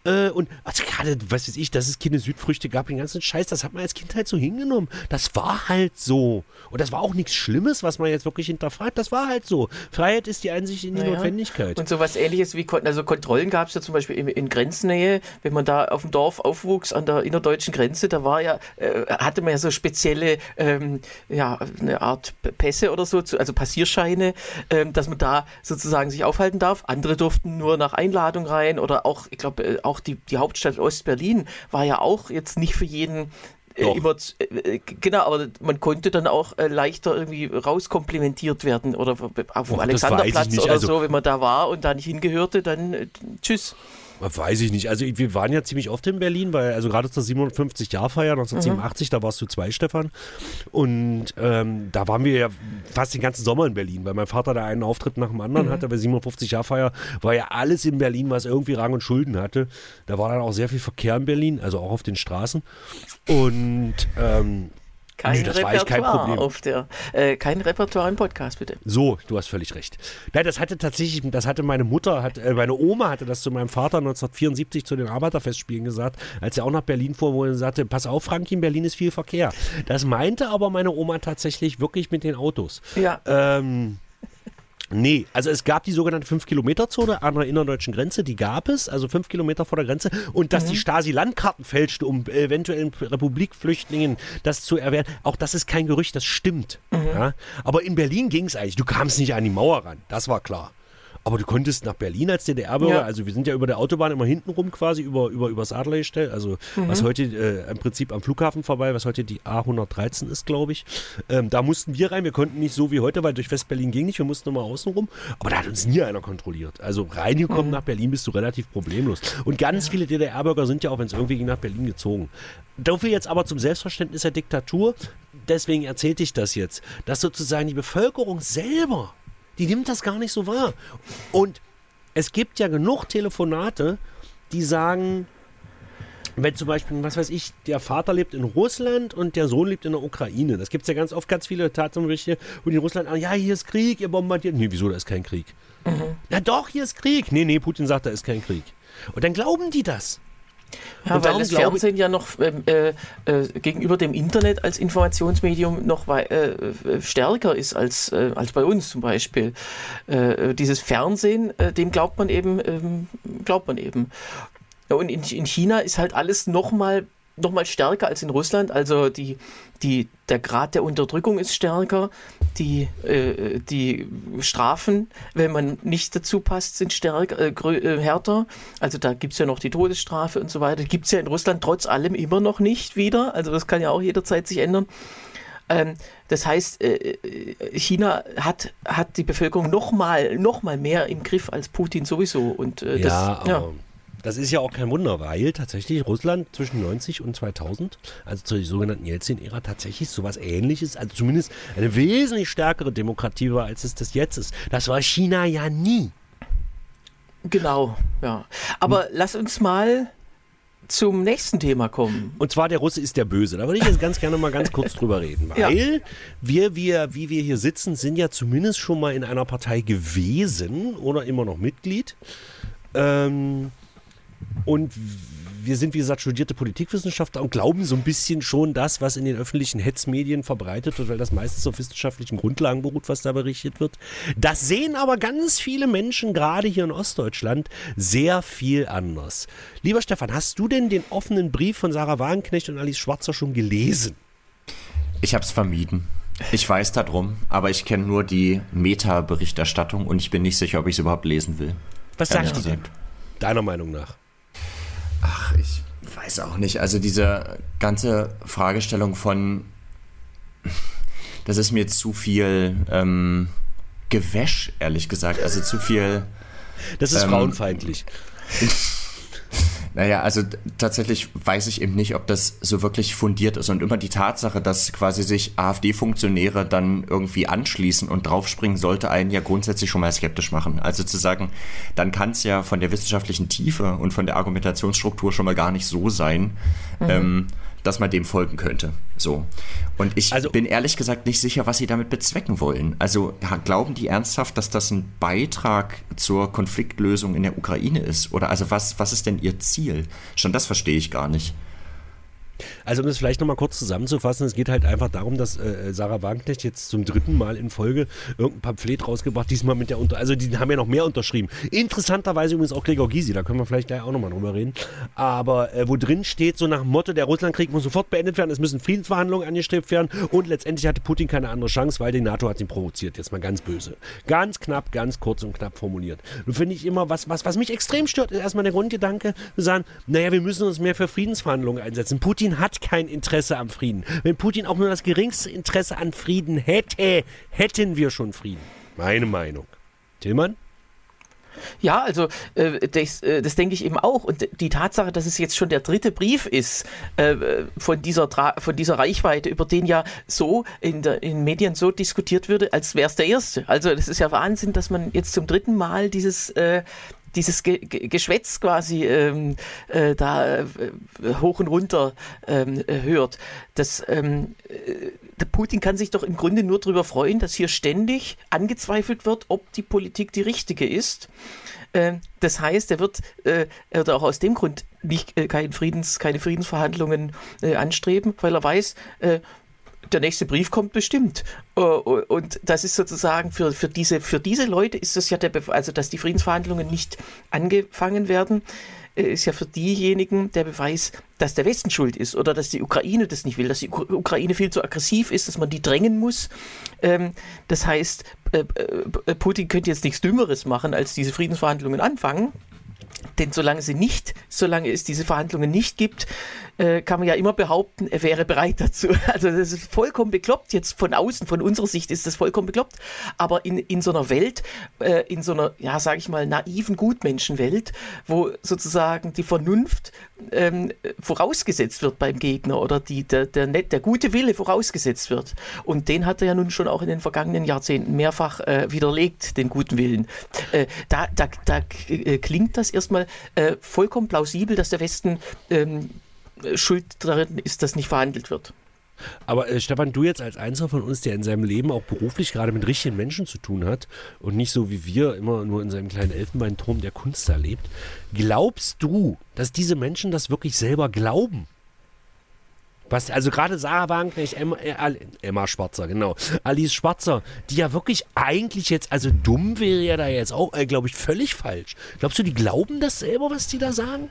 S2: äh, und also gerade, was weiß ich, dass es keine Südfrüchte gab, den ganzen Scheiß, das hat man als Kind halt so hingenommen. Das war halt so. Und das war auch nichts Schlimmes, was man jetzt wirklich hinterfragt. Das war halt so. Freiheit ist die Einsicht in die naja. Notwendigkeit.
S3: Und so was ähnliches wie, also Kontrollen gab es ja zum Beispiel in, in, Grenznähe, wenn man da auf dem Dorf aufwuchs, an der innerdeutschen Grenze, da war ja, äh, hatte man ja so spezielle, ähm, ja, eine Art Pässe oder so, also Passierscheine, ähm, dass man da sozusagen sich aufhalten darf. Andere durften nur nach Einladung rein oder auch, ich glaube, äh, auch auch die, die Hauptstadt Ostberlin war ja auch jetzt nicht für jeden äh, immer, äh, äh, genau, aber man konnte dann auch äh, leichter irgendwie rauskomplimentiert werden oder auf dem Alexanderplatz oder also, so, wenn man da war und da nicht hingehörte, dann äh, tschüss.
S2: Weiß ich nicht. Also wir waren ja ziemlich oft in Berlin, weil also gerade zur 57-Jahr-Feier 1987, mhm. da warst du zwei, Stefan. Und ähm, da waren wir ja fast den ganzen Sommer in Berlin, weil mein Vater da einen Auftritt nach dem anderen mhm. hatte. Bei 57-Jahr-Feier war ja alles in Berlin, was irgendwie Rang und Schulden hatte. Da war dann auch sehr viel Verkehr in Berlin, also auch auf den Straßen. Und ähm,
S3: kein nee, Repertoire kein auf der, äh, kein Repertoire im Podcast, bitte.
S2: So, du hast völlig recht. Nein, das hatte tatsächlich, das hatte meine Mutter, hat, äh, meine Oma hatte das zu meinem Vater 1974 zu den Arbeiterfestspielen gesagt, als er auch nach Berlin fuhr, wo er sagte, pass auf, Frankie, in Berlin ist viel Verkehr. Das meinte aber meine Oma tatsächlich wirklich mit den Autos.
S3: Ja.
S2: Ähm, Nee, also es gab die sogenannte 5-Kilometer-Zone an der innerdeutschen Grenze, die gab es, also 5 Kilometer vor der Grenze. Und dass mhm. die Stasi Landkarten fälschte, um eventuellen Republikflüchtlingen das zu erwehren, auch das ist kein Gerücht, das stimmt. Mhm. Ja? Aber in Berlin ging es eigentlich, du kamst nicht an die Mauer ran, das war klar. Aber du konntest nach Berlin als DDR-Bürger, ja. also wir sind ja über der Autobahn immer hinten rum quasi, über, über, übers Adlergestell, also mhm. was heute äh, im Prinzip am Flughafen vorbei, was heute die A113 ist, glaube ich. Ähm, da mussten wir rein, wir konnten nicht so wie heute, weil durch West-Berlin ging nicht, wir mussten nochmal außen rum. Aber da hat uns nie einer kontrolliert. Also reingekommen mhm. nach Berlin bist du relativ problemlos. Und ganz viele DDR-Bürger sind ja auch, wenn es irgendwie ging, nach Berlin gezogen. Dafür jetzt aber zum Selbstverständnis der Diktatur, deswegen erzählte ich das jetzt, dass sozusagen die Bevölkerung selber die nimmt das gar nicht so wahr. Und es gibt ja genug Telefonate, die sagen, wenn zum Beispiel, was weiß ich, der Vater lebt in Russland und der Sohn lebt in der Ukraine. Das gibt es ja ganz oft, ganz viele Tatsachenberichte, wo die in Russland sagen, ja, hier ist Krieg, ihr bombardiert. Nee, wieso, da ist kein Krieg. Mhm. Ja doch, hier ist Krieg. Nee, nee, Putin sagt, da ist kein Krieg. Und dann glauben die das.
S3: Ja, und weil das Fernsehen ja noch ähm, äh, äh, gegenüber dem Internet als Informationsmedium noch äh, äh, stärker ist als, äh, als bei uns zum Beispiel. Äh, dieses Fernsehen, dem glaubt man eben, ähm, glaubt man eben. Und in, in China ist halt alles nochmal noch mal stärker als in Russland. Also die, die, der Grad der Unterdrückung ist stärker. Die, äh, die Strafen, wenn man nicht dazu passt, sind stärker, äh, äh, härter. Also da gibt es ja noch die Todesstrafe und so weiter. Gibt es ja in Russland trotz allem immer noch nicht wieder. Also das kann ja auch jederzeit sich ändern. Ähm, das heißt, äh, äh, China hat, hat die Bevölkerung noch mal, noch mal mehr im Griff als Putin sowieso. Und,
S2: äh, das, ja, ja. Das ist ja auch kein Wunder, weil tatsächlich Russland zwischen 90 und 2000, also zur sogenannten Jelzin-Ära, tatsächlich sowas ähnliches, also zumindest eine wesentlich stärkere Demokratie war, als es das jetzt ist. Das war China ja nie.
S3: Genau, ja. Aber hm. lass uns mal zum nächsten Thema kommen.
S2: Und zwar der Russe ist der Böse. Da würde ich jetzt ganz gerne mal ganz kurz drüber reden. Weil ja. wir, wir, wie wir hier sitzen, sind ja zumindest schon mal in einer Partei gewesen oder immer noch Mitglied. Ähm, und wir sind, wie gesagt, studierte Politikwissenschaftler und glauben so ein bisschen schon das, was in den öffentlichen Hetzmedien verbreitet wird, weil das meistens auf wissenschaftlichen Grundlagen beruht, was da berichtet wird. Das sehen aber ganz viele Menschen, gerade hier in Ostdeutschland, sehr viel anders. Lieber Stefan, hast du denn den offenen Brief von Sarah Wagenknecht und Alice Schwarzer schon gelesen?
S4: Ich habe es vermieden. Ich weiß darum, aber ich kenne nur die Meta-Berichterstattung und ich bin nicht sicher, ob ich es überhaupt lesen will.
S2: Was sagt die denn? Deiner Meinung nach?
S4: Ach, ich weiß auch nicht. Also diese ganze Fragestellung von, das ist mir zu viel ähm, Gewäsch, ehrlich gesagt. Also zu viel.
S2: Das ist ähm, frauenfeindlich.
S4: Naja, also tatsächlich weiß ich eben nicht, ob das so wirklich fundiert ist. Und immer die Tatsache, dass quasi sich AfD-Funktionäre dann irgendwie anschließen und draufspringen, sollte einen ja grundsätzlich schon mal skeptisch machen. Also zu sagen, dann kann es ja von der wissenschaftlichen Tiefe und von der Argumentationsstruktur schon mal gar nicht so sein. Mhm. Ähm, dass man dem folgen könnte. So. Und ich also, bin ehrlich gesagt nicht sicher, was sie damit bezwecken wollen. Also glauben die ernsthaft, dass das ein Beitrag zur Konfliktlösung in der Ukraine ist? Oder also was, was ist denn ihr Ziel? Schon das verstehe ich gar nicht.
S2: Also um das vielleicht nochmal kurz zusammenzufassen, es geht halt einfach darum, dass äh, Sarah Wagenknecht jetzt zum dritten Mal in Folge irgendein Pamphlet rausgebracht, diesmal mit der Unter... Also die haben ja noch mehr unterschrieben. Interessanterweise übrigens auch Gregor Gysi, da können wir vielleicht gleich auch nochmal drüber reden. Aber äh, wo drin steht, so nach dem Motto, der Russlandkrieg muss sofort beendet werden, es müssen Friedensverhandlungen angestrebt werden und letztendlich hatte Putin keine andere Chance, weil die NATO hat ihn provoziert. Jetzt mal ganz böse. Ganz knapp, ganz kurz und knapp formuliert. Nun finde ich immer, was, was, was mich extrem stört, ist erstmal der Grundgedanke, zu sagen, naja, wir müssen uns mehr für Friedensverhandlungen einsetzen. Putin Putin kein Interesse am Frieden. Wenn Putin auch nur das geringste Interesse an Frieden hätte, hätten wir schon Frieden. Meine Meinung. Tillmann?
S3: Ja, also äh, das, äh, das denke ich eben auch. Und die Tatsache, dass es jetzt schon der dritte Brief ist äh, von, dieser von dieser Reichweite, über den ja so in, der, in Medien so diskutiert würde, als wäre es der erste. Also das ist ja Wahnsinn, dass man jetzt zum dritten Mal dieses äh, dieses Ge Ge Geschwätz quasi ähm, äh, da äh, hoch und runter ähm, hört. Das, ähm, äh, der Putin kann sich doch im Grunde nur darüber freuen, dass hier ständig angezweifelt wird, ob die Politik die richtige ist. Ähm, das heißt, er wird, äh, er wird auch aus dem Grund nicht, äh, kein Friedens, keine Friedensverhandlungen äh, anstreben, weil er weiß, der nächste Brief kommt bestimmt. Und das ist sozusagen für, für, diese, für diese Leute ist es ja der, Be also dass die Friedensverhandlungen nicht angefangen werden, ist ja für diejenigen der Beweis, dass der Westen schuld ist oder dass die Ukraine das nicht will, dass die Ukraine viel zu aggressiv ist, dass man die drängen muss. Ähm, das heißt, äh, äh, Putin könnte jetzt nichts Dümmeres machen, als diese Friedensverhandlungen anfangen. Denn solange sie nicht, solange es diese Verhandlungen nicht gibt, äh, kann man ja immer behaupten, er wäre bereit dazu. Also das ist vollkommen bekloppt. Jetzt von außen, von unserer Sicht ist das vollkommen bekloppt. Aber in, in so einer Welt, äh, in so einer, ja, sage ich mal, naiven Gutmenschenwelt, wo sozusagen die Vernunft ähm, vorausgesetzt wird beim Gegner oder die, der, der, der gute Wille vorausgesetzt wird. Und den hat er ja nun schon auch in den vergangenen Jahrzehnten mehrfach äh, widerlegt, den guten Willen. Äh, da, da, da äh, klingt das erstmal äh, vollkommen plausibel, dass der Westen ähm, schuld darin ist, dass nicht verhandelt wird.
S2: Aber äh, Stefan, du jetzt als Einzelner von uns, der in seinem Leben auch beruflich gerade mit richtigen Menschen zu tun hat und nicht so wie wir immer nur in seinem kleinen Elfenbeinturm der Kunst erlebt, glaubst du, dass diese Menschen das wirklich selber glauben? Was, also gerade Sarah Wagenknecht, Emma, äh, Emma Schwarzer, genau, Alice Schwarzer, die ja wirklich eigentlich jetzt, also dumm wäre ja da jetzt auch, äh, glaube ich, völlig falsch. Glaubst du, die glauben das selber, was die da sagen?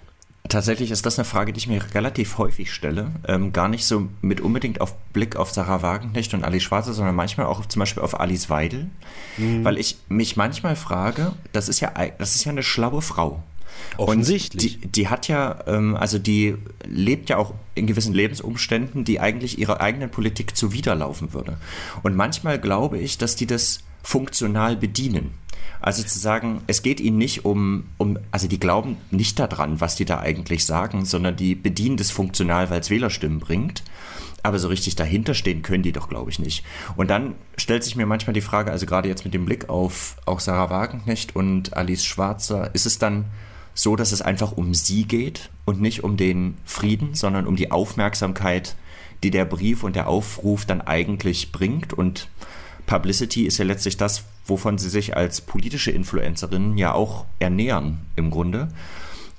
S4: Tatsächlich ist das eine Frage, die ich mir relativ häufig stelle. Ähm, gar nicht so mit unbedingt auf Blick auf Sarah Wagenknecht und Ali Schwarze, sondern manchmal auch zum Beispiel auf Alice Weidel. Mhm. Weil ich mich manchmal frage, das ist ja, das ist ja eine schlaue Frau.
S2: Offensichtlich.
S4: Und die, die hat ja, ähm, also die lebt ja auch in gewissen Lebensumständen, die eigentlich ihrer eigenen Politik zuwiderlaufen würde. Und manchmal glaube ich, dass die das funktional bedienen. Also zu sagen, es geht ihnen nicht um, um, also die glauben nicht daran, was die da eigentlich sagen, sondern die bedienen das funktional, weil es Wählerstimmen bringt. Aber so richtig dahinter stehen können die doch, glaube ich, nicht. Und dann stellt sich mir manchmal die Frage, also gerade jetzt mit dem Blick auf auch Sarah Wagenknecht und Alice Schwarzer, ist es dann so, dass es einfach um sie geht und nicht um den Frieden, sondern um die Aufmerksamkeit, die der Brief und der Aufruf dann eigentlich bringt und Publicity ist ja letztlich das, wovon sie sich als politische Influencerin ja auch ernähren im Grunde.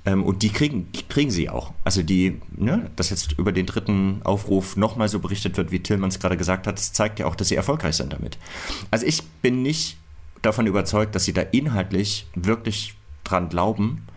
S4: Ähm, und die kriegen, kriegen sie auch. Also die, ne, dass jetzt über den dritten Aufruf nochmal so berichtet wird, wie Tillmanns gerade gesagt hat, zeigt ja auch, dass sie erfolgreich sind damit. Also ich bin nicht davon überzeugt, dass sie da inhaltlich wirklich dran glauben,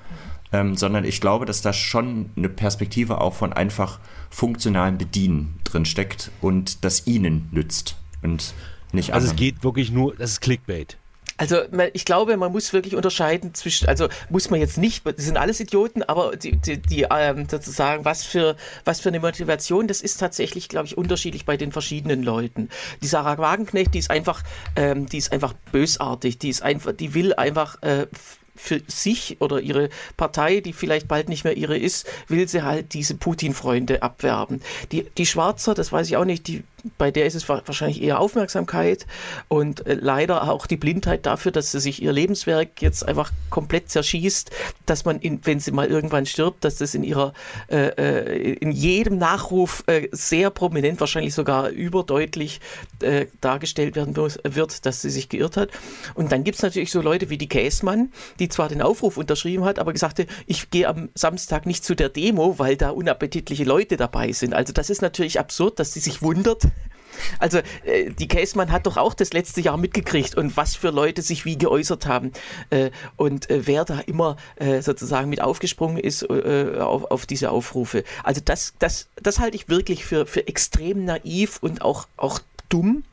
S4: ähm, sondern ich glaube, dass da schon eine Perspektive auch von einfach funktionalen Bedienen drin steckt und das ihnen nützt. Und nicht
S2: also es geht wirklich nur, das ist Clickbait.
S3: Also ich glaube, man muss wirklich unterscheiden zwischen, also muss man jetzt nicht, das sind alles Idioten, aber die, die, die ähm, sozusagen, was für, was für eine Motivation, das ist tatsächlich, glaube ich, unterschiedlich bei den verschiedenen Leuten. Die Sarah Wagenknecht, die ist einfach, ähm, die ist einfach bösartig, die ist einfach, die will einfach äh, für sich oder ihre Partei, die vielleicht bald nicht mehr ihre ist, will sie halt diese Putin-Freunde abwerben. Die, die Schwarzer, das weiß ich auch nicht, die, bei der ist es wahrscheinlich eher Aufmerksamkeit und äh, leider auch die Blindheit dafür, dass sie sich ihr Lebenswerk jetzt einfach komplett zerschießt, dass man, in, wenn sie mal irgendwann stirbt, dass das in ihrer, äh, äh in jedem Nachruf äh, sehr prominent, wahrscheinlich sogar überdeutlich äh, dargestellt werden wird, dass sie sich geirrt hat. Und dann gibt es natürlich so Leute wie die Käsmann, die zwar den Aufruf unterschrieben hat, aber gesagt hat, ich gehe am Samstag nicht zu der Demo, weil da unappetitliche Leute dabei sind. Also das ist natürlich absurd, dass sie sich wundert, also äh, die Käsmann hat doch auch das letzte Jahr mitgekriegt und was für Leute sich wie geäußert haben äh, und äh, wer da immer äh, sozusagen mit aufgesprungen ist äh, auf, auf, diese Aufrufe. Also das, das, das halte ich wirklich für, für extrem naiv und auch, auch dumm.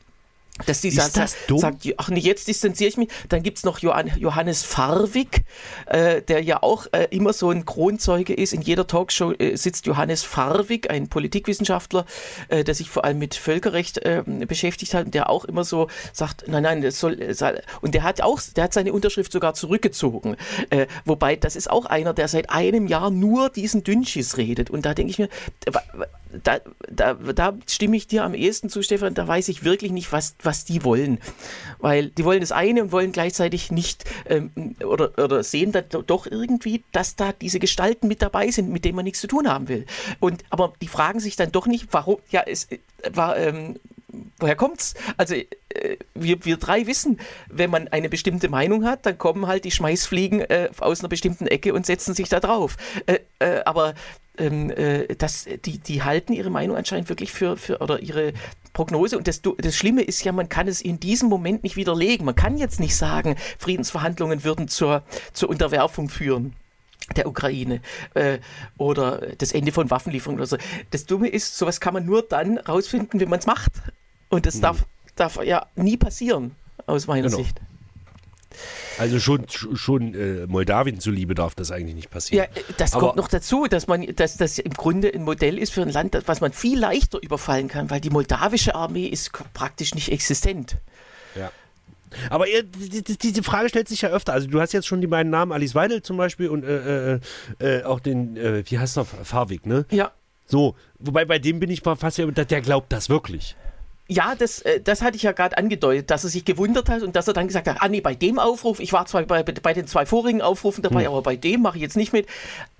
S3: Dass die
S2: Ist
S3: sagt,
S2: das dumm?
S3: sagt, ach nee, jetzt distanziere ich mich. Dann gibt es noch Johann, Johannes Farwig, äh, der ja auch äh, immer so ein Kronzeuge ist. In jeder Talkshow äh, sitzt Johannes Farwig, ein Politikwissenschaftler, äh, der sich vor allem mit Völkerrecht äh, beschäftigt hat und der auch immer so sagt, nein, nein, das soll, soll und der hat auch, der hat seine Unterschrift sogar zurückgezogen. Äh, wobei, das ist auch einer, der seit einem Jahr nur diesen Dünnschiss redet. Und da denke ich mir, wa- da, da, da stimme ich dir am ehesten zu, Stefan, da weiß ich wirklich nicht, was, was die wollen. Weil die wollen das eine und wollen gleichzeitig nicht ähm, oder, oder sehen da do- doch irgendwie, dass da diese Gestalten mit dabei sind, mit denen man nichts zu tun haben will. Und aber die fragen sich dann doch nicht, warum, ja, es äh, war, ähm, woher kommt's? Also äh, wir, wir drei wissen, wenn man eine bestimmte Meinung hat, dann kommen halt die Schmeißfliegen äh, aus einer bestimmten Ecke und setzen sich da drauf. Äh, äh, aber ähm, äh, das, die, die halten ihre Meinung anscheinend wirklich für, für oder ihre Prognose. Und das, das Schlimme ist ja, man kann es in diesem Moment nicht widerlegen. Man kann jetzt nicht sagen, Friedensverhandlungen würden zur, zur Unterwerfung führen der Ukraine äh, oder das Ende von Waffenlieferungen oder so. Das Dumme ist, sowas kann man nur dann rausfinden, wenn man es macht. Und das darf, darf ja nie passieren, aus meiner
S2: Genau.
S3: Sicht.
S2: Also schon, schon äh, Moldawien zuliebe darf das eigentlich nicht
S3: Ja,
S2: passieren.
S3: äh, das
S2: Aber-
S3: kommt noch dazu, dass man, dass das im Grunde ein Modell ist für ein Land, was man viel leichter überfallen kann, weil die moldawische Armee ist praktisch nicht existent.
S2: Ja. Aber diese Frage stellt sich ja öfter. Also du hast jetzt schon die beiden Namen, Alice Weidel zum Beispiel und äh, äh, äh, auch den, äh, wie heißt er, Farwig, ne?
S3: Ja.
S2: So, wobei bei dem bin ich mal fast, der glaubt das wirklich.
S3: Ja, das, äh, das hatte ich ja gerade angedeutet, dass er sich gewundert hat und dass er dann gesagt hat, ah nee, bei dem Aufruf, ich war zwar bei, bei den zwei vorigen Aufrufen dabei,
S2: Hm.
S3: aber bei dem mache ich jetzt nicht mit.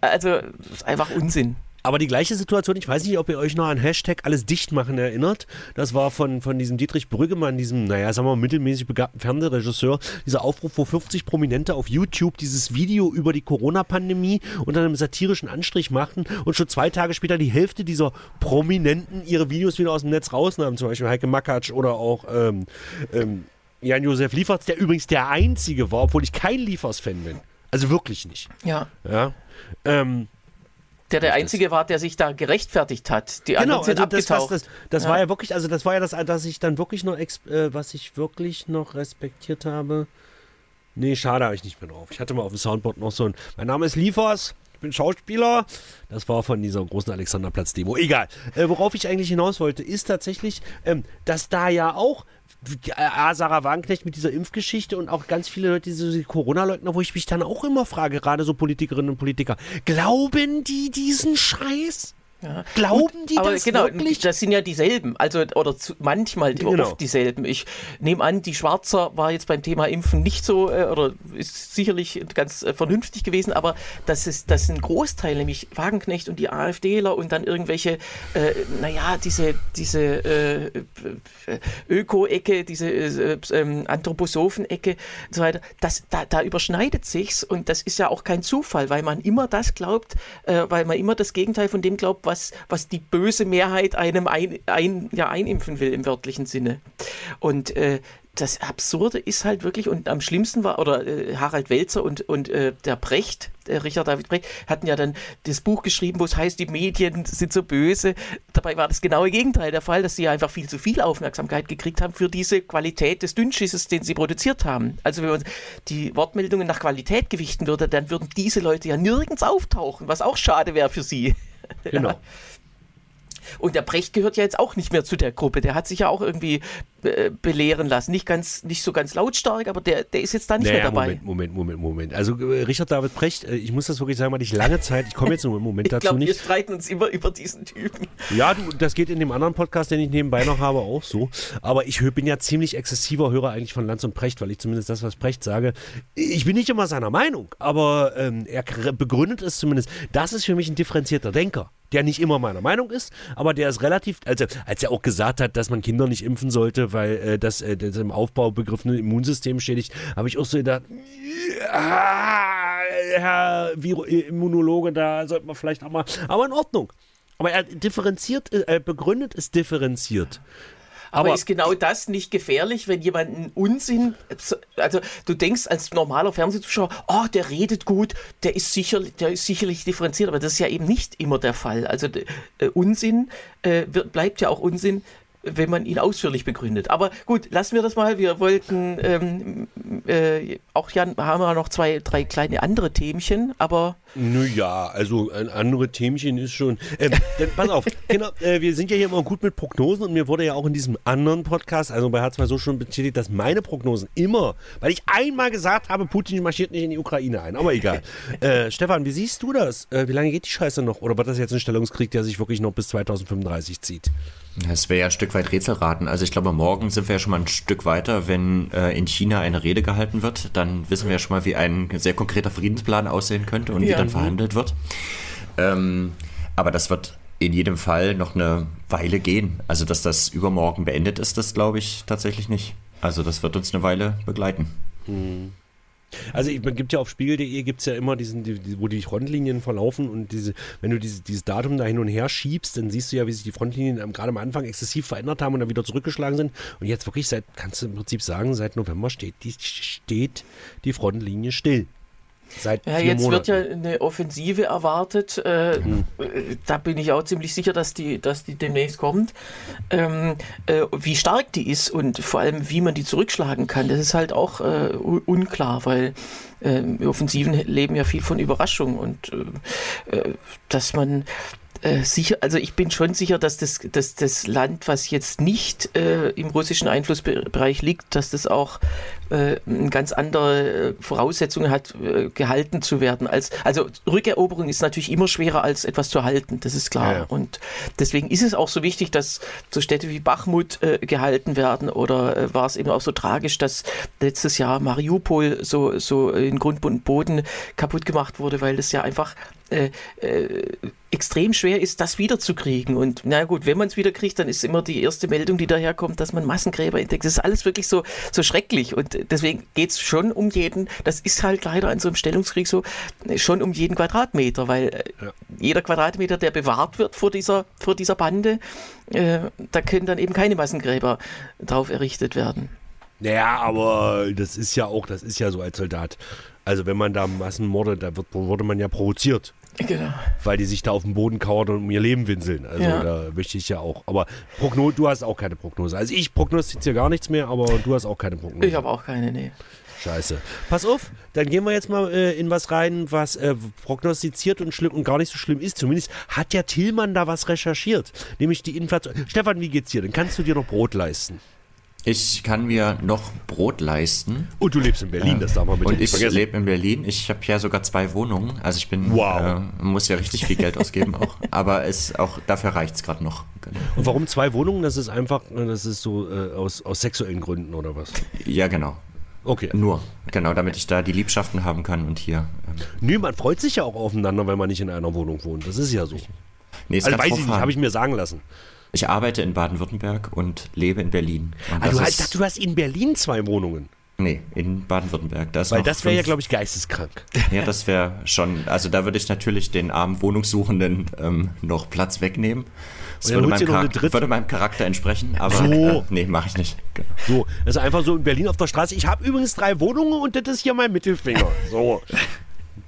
S3: Also, das ist einfach Unsinn.
S2: Aber die gleiche Situation, ich weiß nicht, ob ihr euch noch an Hashtag alles dicht machen erinnert. Das war von, von diesem Dietrich Brüggemann, diesem, naja, sagen wir mal, mittelmäßig begabten Fernsehregisseur, dieser Aufruf, wo 50 Prominente auf YouTube dieses Video über die Corona-Pandemie unter einem satirischen Anstrich machten und schon zwei Tage später die Hälfte dieser Prominenten ihre Videos wieder aus dem Netz rausnahmen. Zum Beispiel Heike Makatsch oder auch ähm, ähm, Jan-Josef Liefers, der übrigens der Einzige war, obwohl ich kein Liefers-Fan bin. Also wirklich nicht.
S3: Ja.
S2: Ja. Ähm,
S3: Der der Einzige war, der sich da gerechtfertigt hat. Die
S2: Genau,
S3: anderen sind
S2: also das,
S3: abgetaucht.
S2: das, das
S3: Ja.
S2: war ja wirklich, also das war ja das, dass ich dann wirklich noch, äh, was ich wirklich noch respektiert habe. Nee, schade, habe ich nicht mehr drauf. Ich hatte mal auf dem Soundboard noch so ein, mein Name ist Liefers, ich bin Schauspieler. Das war von dieser großen Alexanderplatz-Demo. Egal. Äh, worauf ich eigentlich hinaus wollte, ist tatsächlich, ähm, dass da ja auch A, Sarah Wagenknecht mit dieser Impfgeschichte und auch ganz viele Leute, diese Corona-Leugner, wo ich mich dann auch immer frage, gerade so Politikerinnen und Politiker, glauben die diesen Scheiß? Glauben die
S3: Aber
S2: das
S3: genau,
S2: wirklich?
S3: das sind ja dieselben, also oder zu, manchmal
S2: Genau.
S3: oft dieselben. Ich nehme an, die Schwarzer war jetzt beim Thema Impfen nicht so äh, oder ist sicherlich ganz äh, vernünftig gewesen, aber das ist das ein Großteil, nämlich Wagenknecht und die AfDler und dann irgendwelche, äh, naja, diese diese äh, äh, Öko-Ecke, diese äh, ähm, Anthroposophen-Ecke und so weiter. Das da, da überschneidet sich's und das ist ja auch kein Zufall, weil man immer das glaubt, äh, weil man immer das Gegenteil von dem glaubt, was, was die böse Mehrheit einem ein, ein, ja, einimpfen will im wörtlichen Sinne. Und äh, das Absurde ist halt wirklich, und am schlimmsten war, oder äh, Harald Welzer und, und äh, der Brecht, der Richard David Brecht, hatten ja dann das Buch geschrieben, wo es heißt, die Medien sind so böse. Dabei war das genaue Gegenteil der Fall, dass sie einfach viel zu viel Aufmerksamkeit gekriegt haben für diese Qualität des Dünnschisses, den sie produziert haben. Also wenn man die Wortmeldungen nach Qualität gewichten würde, dann würden diese Leute ja nirgends auftauchen, was auch schade wäre für sie.
S2: Genau.
S3: Und der Brecht gehört ja jetzt auch nicht mehr zu der Gruppe. Der hat sich ja auch irgendwie äh, belehren lassen. Nicht ganz, nicht so ganz lautstark, aber der, der ist jetzt da nicht mehr
S2: Naja,
S3: dabei.
S2: Moment, Moment, Moment, Moment. Also äh, Richard David Precht, äh, ich muss das wirklich sagen, weil ich lange Zeit, ich komme jetzt nur im Moment
S3: Ich
S2: dazu
S3: glaube, wir
S2: nicht.
S3: streiten uns immer über diesen Typen.
S2: Ja, du, das geht in dem anderen Podcast, den ich nebenbei noch habe, auch so. Aber ich bin ja ziemlich exzessiver Hörer eigentlich von Lanz und Precht, weil ich zumindest das, was Precht sage, ich bin nicht immer seiner Meinung, aber ähm, er begründet es zumindest. Das ist für mich ein differenzierter Denker. Der nicht immer meiner Meinung ist, aber der ist relativ, also als er auch gesagt hat, dass man Kinder nicht impfen sollte, weil äh, das, äh, das im Aufbau begriffene Immunsystem schädigt, habe ich auch so gedacht, ah, Herr Viro Immunologe, da sollte man vielleicht auch mal, aber in Ordnung. Aber er differenziert, äh, begründet es differenziert.
S3: Aber,
S2: Aber-
S3: ist genau das nicht gefährlich, wenn jemand einen Unsinn, also du denkst als normaler Fernsehzuschauer, oh, der redet gut, der ist sicherlich, der ist sicherlich differenziert, aber das ist ja eben nicht immer der Fall. Also äh, Unsinn äh, bleibt ja auch Unsinn, wenn man ihn ausführlich begründet. Aber gut, lassen wir das mal. Wir wollten ähm, äh, auch ja, haben wir noch zwei, drei kleine andere Themchen, aber.
S2: Naja, also ein andere Themchen ist schon. Ähm, denn, pass auf, genau, äh, wir sind ja hier immer gut mit Prognosen und mir wurde ja auch in diesem anderen Podcast, also bei H2 so schon bestätigt, dass meine Prognosen immer, weil ich einmal gesagt habe, Putin marschiert nicht in die Ukraine ein, aber egal. äh, Stefan, wie siehst du das? Äh, wie lange geht die Scheiße noch? Oder wird das jetzt ein Stellungskrieg, der sich wirklich noch bis 2035 zieht?
S4: Das wäre ja ein Stück weit Rätselraten. Also ich glaube, morgen sind wir ja schon mal ein Stück weiter. Wenn äh, in China eine Rede gehalten wird, dann wissen wir ja schon mal, wie ein sehr konkreter Friedensplan aussehen könnte und ja. wie dann verhandelt wird. Ähm, aber das wird in jedem Fall noch eine Weile gehen. Also dass das übermorgen beendet ist, das glaube ich tatsächlich nicht. Also das wird uns eine Weile begleiten.
S2: Hm. Also es gibt ja auf spiegel.de gibt es ja immer diesen, die, wo die Frontlinien verlaufen und diese, wenn du diese, dieses Datum da hin und her schiebst, dann siehst du ja, wie sich die Frontlinien gerade am Anfang exzessiv verändert haben und dann wieder zurückgeschlagen sind. Und jetzt wirklich seit, kannst du im Prinzip sagen, seit November steht die, steht die Frontlinie still. Seit
S3: ja, jetzt Monaten. wird ja eine Offensive erwartet. Äh, mhm. Da bin ich auch ziemlich sicher, dass die, dass die demnächst kommt. Ähm, äh, wie stark die ist und vor allem, wie man die zurückschlagen kann, das ist halt auch äh, unklar, weil ähm, Offensiven leben ja viel von Überraschung und äh, äh, dass man äh, sicher, also ich bin schon sicher, dass das, dass das Land, was jetzt nicht äh, im russischen Einflussbereich liegt, dass das auch äh, ganz andere äh, Voraussetzungen hat, äh, gehalten zu werden. Als, also Rückeroberung ist natürlich immer schwerer als etwas zu halten, das ist klar. Ja, ja. Und deswegen ist es auch so wichtig, dass so Städte wie Bachmut gehalten werden oder war es eben auch so tragisch, dass letztes Jahr Mariupol so, so in Grund und Boden kaputt gemacht wurde, weil das ja einfach äh, äh, extrem schwer ist, das wiederzukriegen. Und na gut, wenn man es wiederkriegt, dann ist immer die erste Meldung, die daherkommt, dass man Massengräber entdeckt. Das ist alles wirklich so, so schrecklich. Und deswegen geht es schon um jeden, das ist halt leider in so einem Stellungskrieg so, schon um jeden Quadratmeter, weil äh, ja. jeder Quadratmeter, der bewahrt wird vor dieser, vor dieser Bande, äh, da können dann eben keine Massengräber drauf errichtet werden.
S2: Naja, aber das ist ja auch, das ist ja so als Soldat. Also wenn man da Massenmorde, da wird, wurde man ja provoziert. Genau. Weil die sich da auf dem Boden kauern und um ihr Leben winseln. Also ja. da möchte ich ja auch. Aber Progno du hast auch keine Prognose. Also ich prognostiziere gar nichts mehr, aber du hast auch keine Prognose.
S3: Ich habe auch keine, nee.
S2: Scheiße. Pass auf, dann gehen wir jetzt mal äh, in was rein, was äh, prognostiziert und schlimm und gar nicht so schlimm ist. Zumindest hat ja Tillmann da was recherchiert. Nämlich die Inflation. Stefan, wie geht's dir? Dann kannst du dir noch Brot leisten.
S4: Ich kann mir noch Brot leisten.
S2: Und du lebst in Berlin, das darf man
S4: bitte Und ich lebe in Berlin. Ich habe ja sogar zwei Wohnungen. Also ich bin, wow. äh, muss ja richtig viel Geld ausgeben auch. Aber es auch dafür reicht es gerade noch.
S2: Genau. Und warum zwei Wohnungen? Das ist einfach, das ist so äh, aus, aus sexuellen Gründen oder was?
S4: Ja, genau.
S2: Okay.
S4: Nur, genau, damit ich da die Liebschaften haben kann und hier.
S2: Ähm. Nö, man freut sich ja auch aufeinander, wenn man nicht in einer Wohnung wohnt. Das ist ja so.
S4: Nee,
S2: also weiß ich nicht, habe ich mir sagen lassen.
S4: Ich arbeite in Baden-Württemberg und lebe in Berlin.
S2: Ah, du, hast, du hast in Berlin zwei Wohnungen.
S4: Nee, in Baden-Württemberg.
S2: Weil das wäre ja, glaube ich, geisteskrank.
S4: Ja, das wäre schon. Also da würde ich natürlich den armen Wohnungssuchenden ähm, noch Platz wegnehmen. Das würde meinem, Charakter, würde meinem, Charakter entsprechen, aber so. äh, nee, mache ich nicht.
S2: So, also einfach so in Berlin auf der Straße. Ich habe übrigens drei Wohnungen und das ist hier mein Mittelfinger. So.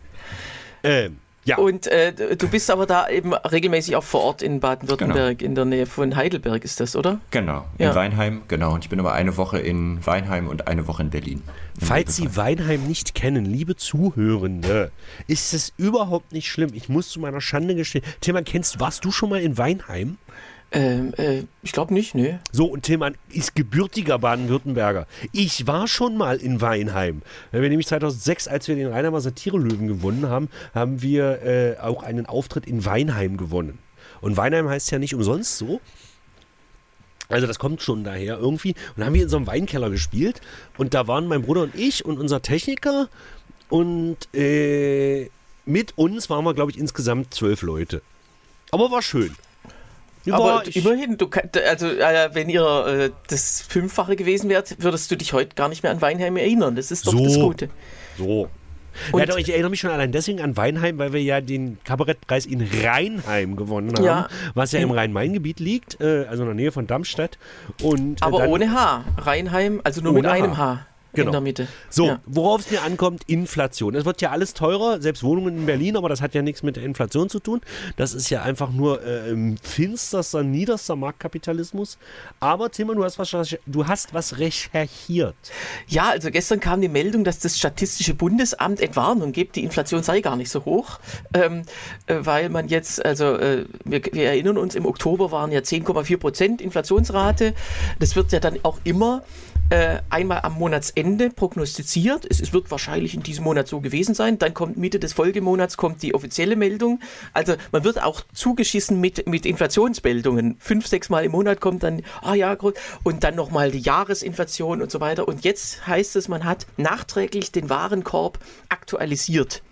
S3: ähm, ja. Und äh, du bist aber da eben regelmäßig auch vor Ort in Baden-Württemberg, genau. in der Nähe von Heidelberg ist das, oder?
S4: Genau, in ja. Weinheim, genau. Und ich bin aber eine Woche in Weinheim und eine Woche in Berlin.
S2: In Falls Sie Weinheim nicht kennen, liebe Zuhörende, ist es überhaupt nicht schlimm. Ich muss zu meiner Schande gestehen. Thema, kennst, warst du schon mal in Weinheim?
S3: Ähm, äh, ich glaube nicht, ne.
S2: So, und Tillmann ist gebürtiger Baden-Württemberger. Ich war schon mal in Weinheim. Wir nämlich 2006, als wir den Rheinheimer Satire-Löwen gewonnen haben, haben wir äh, auch einen Auftritt in Weinheim gewonnen. Und Weinheim heißt ja nicht umsonst so. Also das kommt schon daher irgendwie. Und dann haben wir in so einem Weinkeller gespielt. Und da waren mein Bruder und ich und unser Techniker. Und äh, mit uns waren wir, glaube ich, insgesamt zwölf Leute. Aber war schön.
S3: Ja, aber immerhin, du also äh, wenn ihr äh, das Fünffache gewesen wärt, würdest du dich heute gar nicht mehr an Weinheim erinnern. Das ist doch so, das Gute.
S2: So. Ja, doch, ich erinnere mich schon allein deswegen an Weinheim, weil wir ja den Kabarettpreis in Rheinheim gewonnen haben, ja. was ja im Rhein-Main-Gebiet liegt, äh, also in der Nähe von Darmstadt. Und,
S3: äh, Aber ohne H. Rheinheim, also nur mit einem H. H.
S2: Genau.
S3: in der Mitte.
S2: So,
S3: Ja.
S2: worauf es mir ankommt, Inflation. Es wird ja alles teurer, selbst Wohnungen in Berlin, aber das hat ja nichts mit der Inflation zu tun. Das ist ja einfach nur äh, finsterster, niederster Marktkapitalismus. Aber Timon, du hast was, du hast was recherchiert.
S3: Ja, also gestern kam die Meldung, dass das Statistische Bundesamt Entwarnung gibt, die Inflation sei gar nicht so hoch, ähm, äh, weil man jetzt, also äh, wir, wir erinnern uns, im Oktober waren ja 10,4 Prozent Inflationsrate. Das wird ja dann auch immer äh, einmal am Monatsende prognostiziert. Es, es wird wahrscheinlich in diesem Monat so gewesen sein. Dann kommt Mitte des Folgemonats kommt die offizielle Meldung. Also man wird auch zugeschissen mit, mit Inflationsmeldungen. Fünf, sechs Mal im Monat kommt dann, ah ja, und dann nochmal die Jahresinflation und so weiter. Und jetzt heißt es, man hat nachträglich den Warenkorb aktualisiert.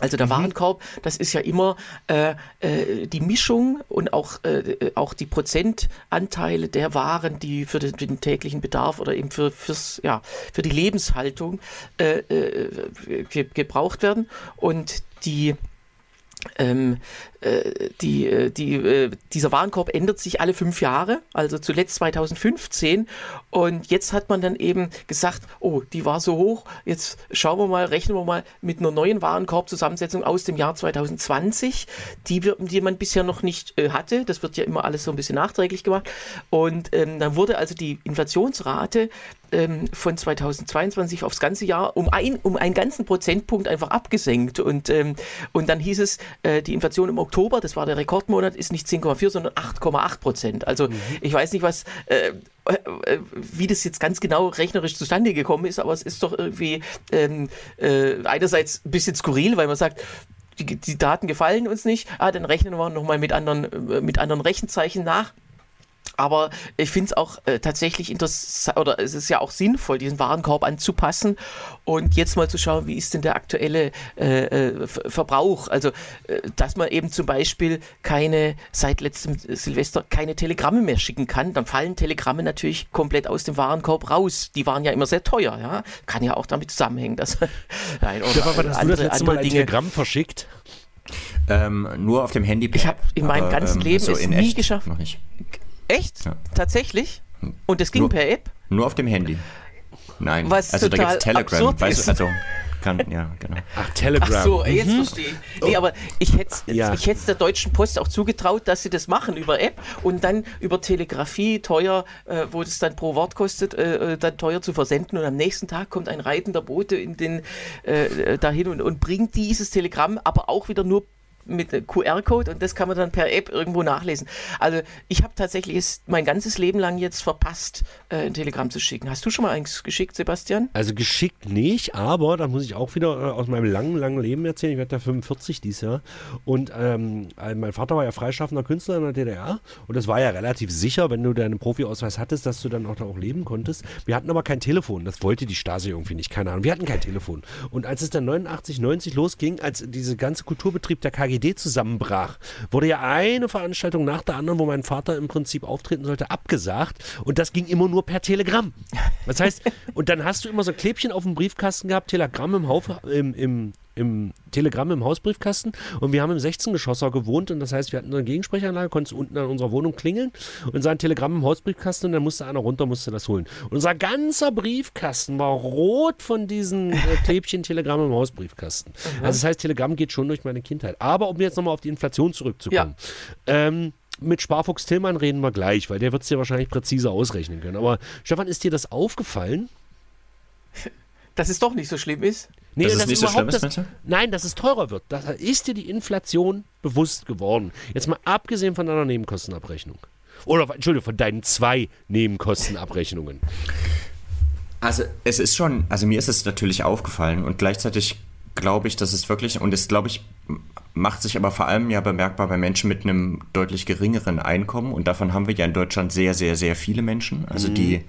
S3: Also der Warenkorb, das ist ja immer äh, äh, die Mischung und auch, äh, auch die Prozentanteile der Waren, die für den, den täglichen Bedarf oder eben für, fürs, ja, für die Lebenshaltung äh, äh, ge gebraucht werden. Und die ähm, äh, die, äh, die, äh, dieser Warenkorb ändert sich alle fünf Jahre, also zuletzt 2015. Und jetzt hat man dann eben gesagt, oh, die war so hoch, jetzt schauen wir mal, rechnen wir mal mit einer neuen Warenkorbzusammensetzung aus dem Jahr 2020, die, wir, die man bisher noch nicht äh, hatte. Das wird ja immer alles so ein bisschen nachträglich gemacht. Und ähm, dann wurde also die Inflationsrate ähm, von 2022 aufs ganze Jahr um, ein, um einen ganzen Prozentpunkt einfach abgesenkt. Und, ähm, und dann hieß es, äh, die Inflation im Oktober, das war der Rekordmonat, ist nicht 10,4, sondern 8,8 Prozent. Also ich weiß nicht, was, äh, äh, wie das jetzt ganz genau rechnerisch zustande gekommen ist, aber es ist doch irgendwie ähm, äh, einerseits ein bisschen skurril, weil man sagt, die, die Daten gefallen uns nicht, ah, dann rechnen wir nochmal mit anderen, äh, mit anderen Rechenzeichen nach. Aber ich finde es auch äh, tatsächlich interessant, oder es ist ja auch sinnvoll, diesen Warenkorb anzupassen und jetzt mal zu schauen, wie ist denn der aktuelle äh, äh, Ver- Verbrauch. Also, äh, dass man eben zum Beispiel keine, seit letztem Silvester, keine Telegramme mehr schicken kann, dann fallen Telegramme natürlich komplett aus dem Warenkorb raus. Die waren ja immer sehr teuer, ja. Kann ja auch damit zusammenhängen, dass. Nein, oder
S2: Stefan, wann hast du das
S3: andere-
S2: letzte Mal
S3: andere
S2: ein
S3: Dinge.
S2: Telegramm verschickt?
S4: Ähm, nur auf dem Handy.
S3: Ich hab in meinem
S4: aber,
S3: ganzen Leben
S4: so
S3: es
S4: in
S3: nie
S4: echt
S3: geschafft.
S4: Noch nicht.
S3: Echt?
S4: Ja.
S3: Tatsächlich? Und das ging
S4: Nur-
S3: per App?
S4: Nur auf dem Handy. Nein.
S3: Was
S4: also da
S3: total
S4: gibt's Telegram.
S3: absurd
S4: Weißt also kann, ja, genau.
S2: Ach, Telegram.
S3: Ach so, jetzt verstehe ich. Nee, aber ich hätte es
S2: Ja.
S3: ich der Deutschen Post auch zugetraut, dass sie das machen über App und dann über Telegrafie teuer, äh, wo das dann pro Wort kostet, äh, äh, dann teuer zu versenden und am nächsten Tag kommt ein reitender Bote in den, äh, dahin und, und bringt dieses Telegramm, aber auch wieder nur mit QR-Code und das kann man dann per App irgendwo nachlesen. Also ich habe tatsächlich mein ganzes Leben lang jetzt verpasst, äh, ein Telegramm zu schicken. Hast du schon mal eins geschickt, Sebastian?
S2: Also geschickt nicht, aber da muss ich auch wieder äh, aus meinem langen, langen Leben erzählen. Ich werde ja 45 dieses Jahr. Und ähm, äh, mein Vater war ja freischaffender Künstler in der DDR. Und es war ja relativ sicher, wenn du deinen Profi-Ausweis hattest, dass du dann auch auch leben konntest. Wir hatten aber kein Telefon. Das wollte die Stasi irgendwie nicht. Keine Ahnung. Wir hatten kein Telefon. Und als es dann 89, 90 losging, als diese ganze Kulturbetrieb der KGD zusammenbrach, wurde ja eine Veranstaltung nach der anderen, wo mein Vater im Prinzip auftreten sollte, abgesagt. Und das ging immer nur per Telegramm. Das heißt, und dann hast du immer so Klebchen auf dem Briefkasten gehabt, Telegramm im, Hauf, im, im, im Telegramm im Hausbriefkasten. Und wir haben im 16-Geschosser gewohnt. Und das heißt, wir hatten eine Gegensprechanlage, konntest unten an unserer Wohnung klingeln und sah ein Telegramm im Hausbriefkasten und dann musste einer runter, musste das holen. Und unser ganzer Briefkasten war rot von diesen äh, Klebchen Telegramm im Hausbriefkasten. Also das heißt, Telegramm geht schon durch meine Kindheit. Aber um jetzt nochmal auf die Inflation zurückzukommen. Ähm, mit Sparfuchs Tillmann reden wir gleich, weil der wird es dir wahrscheinlich präziser ausrechnen können. Aber Stefan, ist dir das aufgefallen?
S3: Dass es doch nicht so schlimm ist?
S2: Nee,
S4: Dass es nicht so schlimm ist,
S2: das-? Nein, dass es teurer wird. Da ist dir die Inflation bewusst geworden. Jetzt mal abgesehen von deiner Nebenkostenabrechnung. Oder, Entschuldigung, von deinen zwei Nebenkostenabrechnungen.
S4: Also es ist schon, also mir ist es natürlich aufgefallen und gleichzeitig glaube ich, dass es wirklich, und es glaube ich, macht sich aber vor allem ja bemerkbar bei Menschen mit einem deutlich geringeren Einkommen und davon haben wir ja in Deutschland sehr, sehr, sehr viele Menschen. Also die,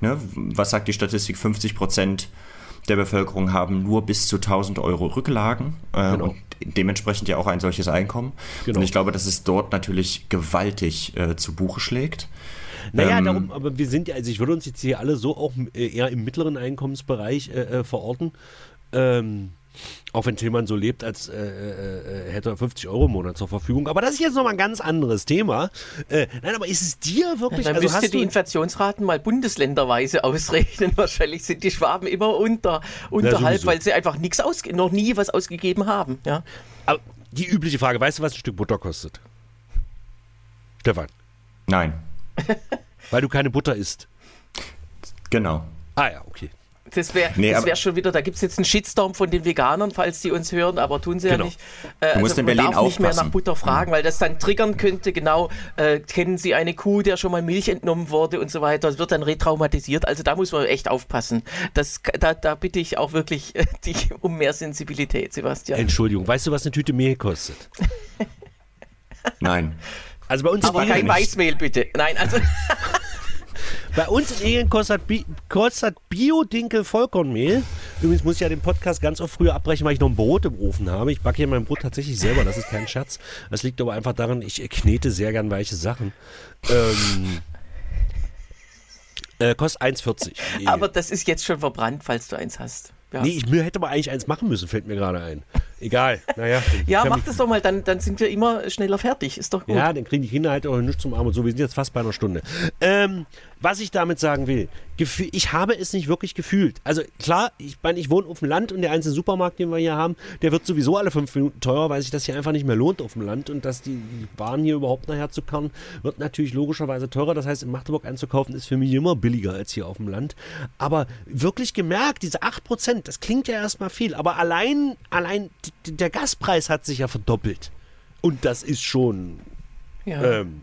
S4: ne, was sagt die Statistik, 50 Prozent der Bevölkerung haben nur bis zu 1000 Euro Rücklagen äh,
S2: Genau.
S4: und dementsprechend ja auch ein solches Einkommen.
S2: Genau.
S4: Und ich glaube, dass es dort natürlich gewaltig äh, zu Buche schlägt.
S2: Naja,
S4: Ähm,
S2: darum, aber wir sind ja, also ich würde uns jetzt hier alle so auch äh, eher im mittleren Einkommensbereich äh, äh, verorten. Ähm, Auch wenn Tillmann so lebt, als äh, äh, hätte er 50 Euro im Monat zur Verfügung. Aber das ist jetzt nochmal ein ganz anderes Thema. Äh, nein, aber ist es dir wirklich...
S3: Dann
S2: also
S3: müsst ihr
S2: hast
S3: die
S2: du,
S3: Inflationsraten mal bundesländerweise ausrechnen. Wahrscheinlich sind die Schwaben immer unter, unterhalb,
S2: sowieso.
S3: weil sie einfach nichts ausge noch nie was ausgegeben haben. Ja?
S2: aber die übliche Frage, weißt du, was ein Stück Butter kostet? Stefan,
S4: Nein,
S2: weil du keine Butter isst.
S4: genau.
S2: Ah ja, okay.
S3: Das wäre
S4: Nee,
S3: das wär schon wieder, da gibt es jetzt einen Shitstorm von den Veganern, falls die uns hören, aber tun sie
S2: Genau.
S3: ja nicht. Äh,
S4: musst in
S3: man
S4: Berlin
S3: darf nicht mehr nach
S4: aufpassen.
S3: Butter fragen, weil das dann triggern könnte, genau, äh, kennen Sie eine Kuh, der schon mal Milch entnommen wurde und so weiter. Das wird dann retraumatisiert. Also da muss man echt aufpassen. Das, da, da bitte ich auch wirklich äh, dich um mehr Sensibilität, Sebastian.
S2: Entschuldigung, weißt du, was eine Tüte Mehl kostet?
S4: Nein.
S2: Also bei uns
S3: aber
S2: in
S3: kein
S2: Ehen,
S3: Weißmehl, bitte. Nein, also
S2: bei uns in Ehen kostet, Bi kostet Bio-Dinkel Vollkornmehl. Übrigens muss ich ja den Podcast ganz oft früher abbrechen, weil ich noch ein Brot im Ofen habe. Ich backe hier mein Brot tatsächlich selber, das ist kein Scherz. Das liegt aber einfach daran, ich knete sehr gern weiche Sachen. Ähm, äh, kostet 1,40. Nee.
S3: aber das ist jetzt schon verbrannt, falls du eins hast. Ja.
S2: Nee, ich mir hätte mal eigentlich eins machen müssen, fällt mir gerade ein. Egal, naja.
S3: Ja,
S2: kann
S3: mach das doch mal, dann, dann sind wir immer schneller fertig. Ist doch gut.
S2: Ja, dann kriegen die Kinder halt auch nichts zum Arm und so. Wir sind jetzt fast bei einer Stunde. Ähm, was ich damit sagen will, ich habe es nicht wirklich gefühlt. Also klar, ich meine, ich wohne auf dem Land und der einzelne Supermarkt, den wir hier haben, der wird sowieso alle fünf Minuten teurer, weil sich das hier einfach nicht mehr lohnt auf dem Land und dass die Waren hier überhaupt nachher zu karren, wird natürlich logischerweise teurer. Das heißt, in Magdeburg einzukaufen ist für mich immer billiger als hier auf dem Land. Aber wirklich gemerkt, diese 8%, das klingt ja erstmal viel, aber allein, allein der Gaspreis hat sich ja verdoppelt. Und das ist schon
S3: Ja.
S2: ähm,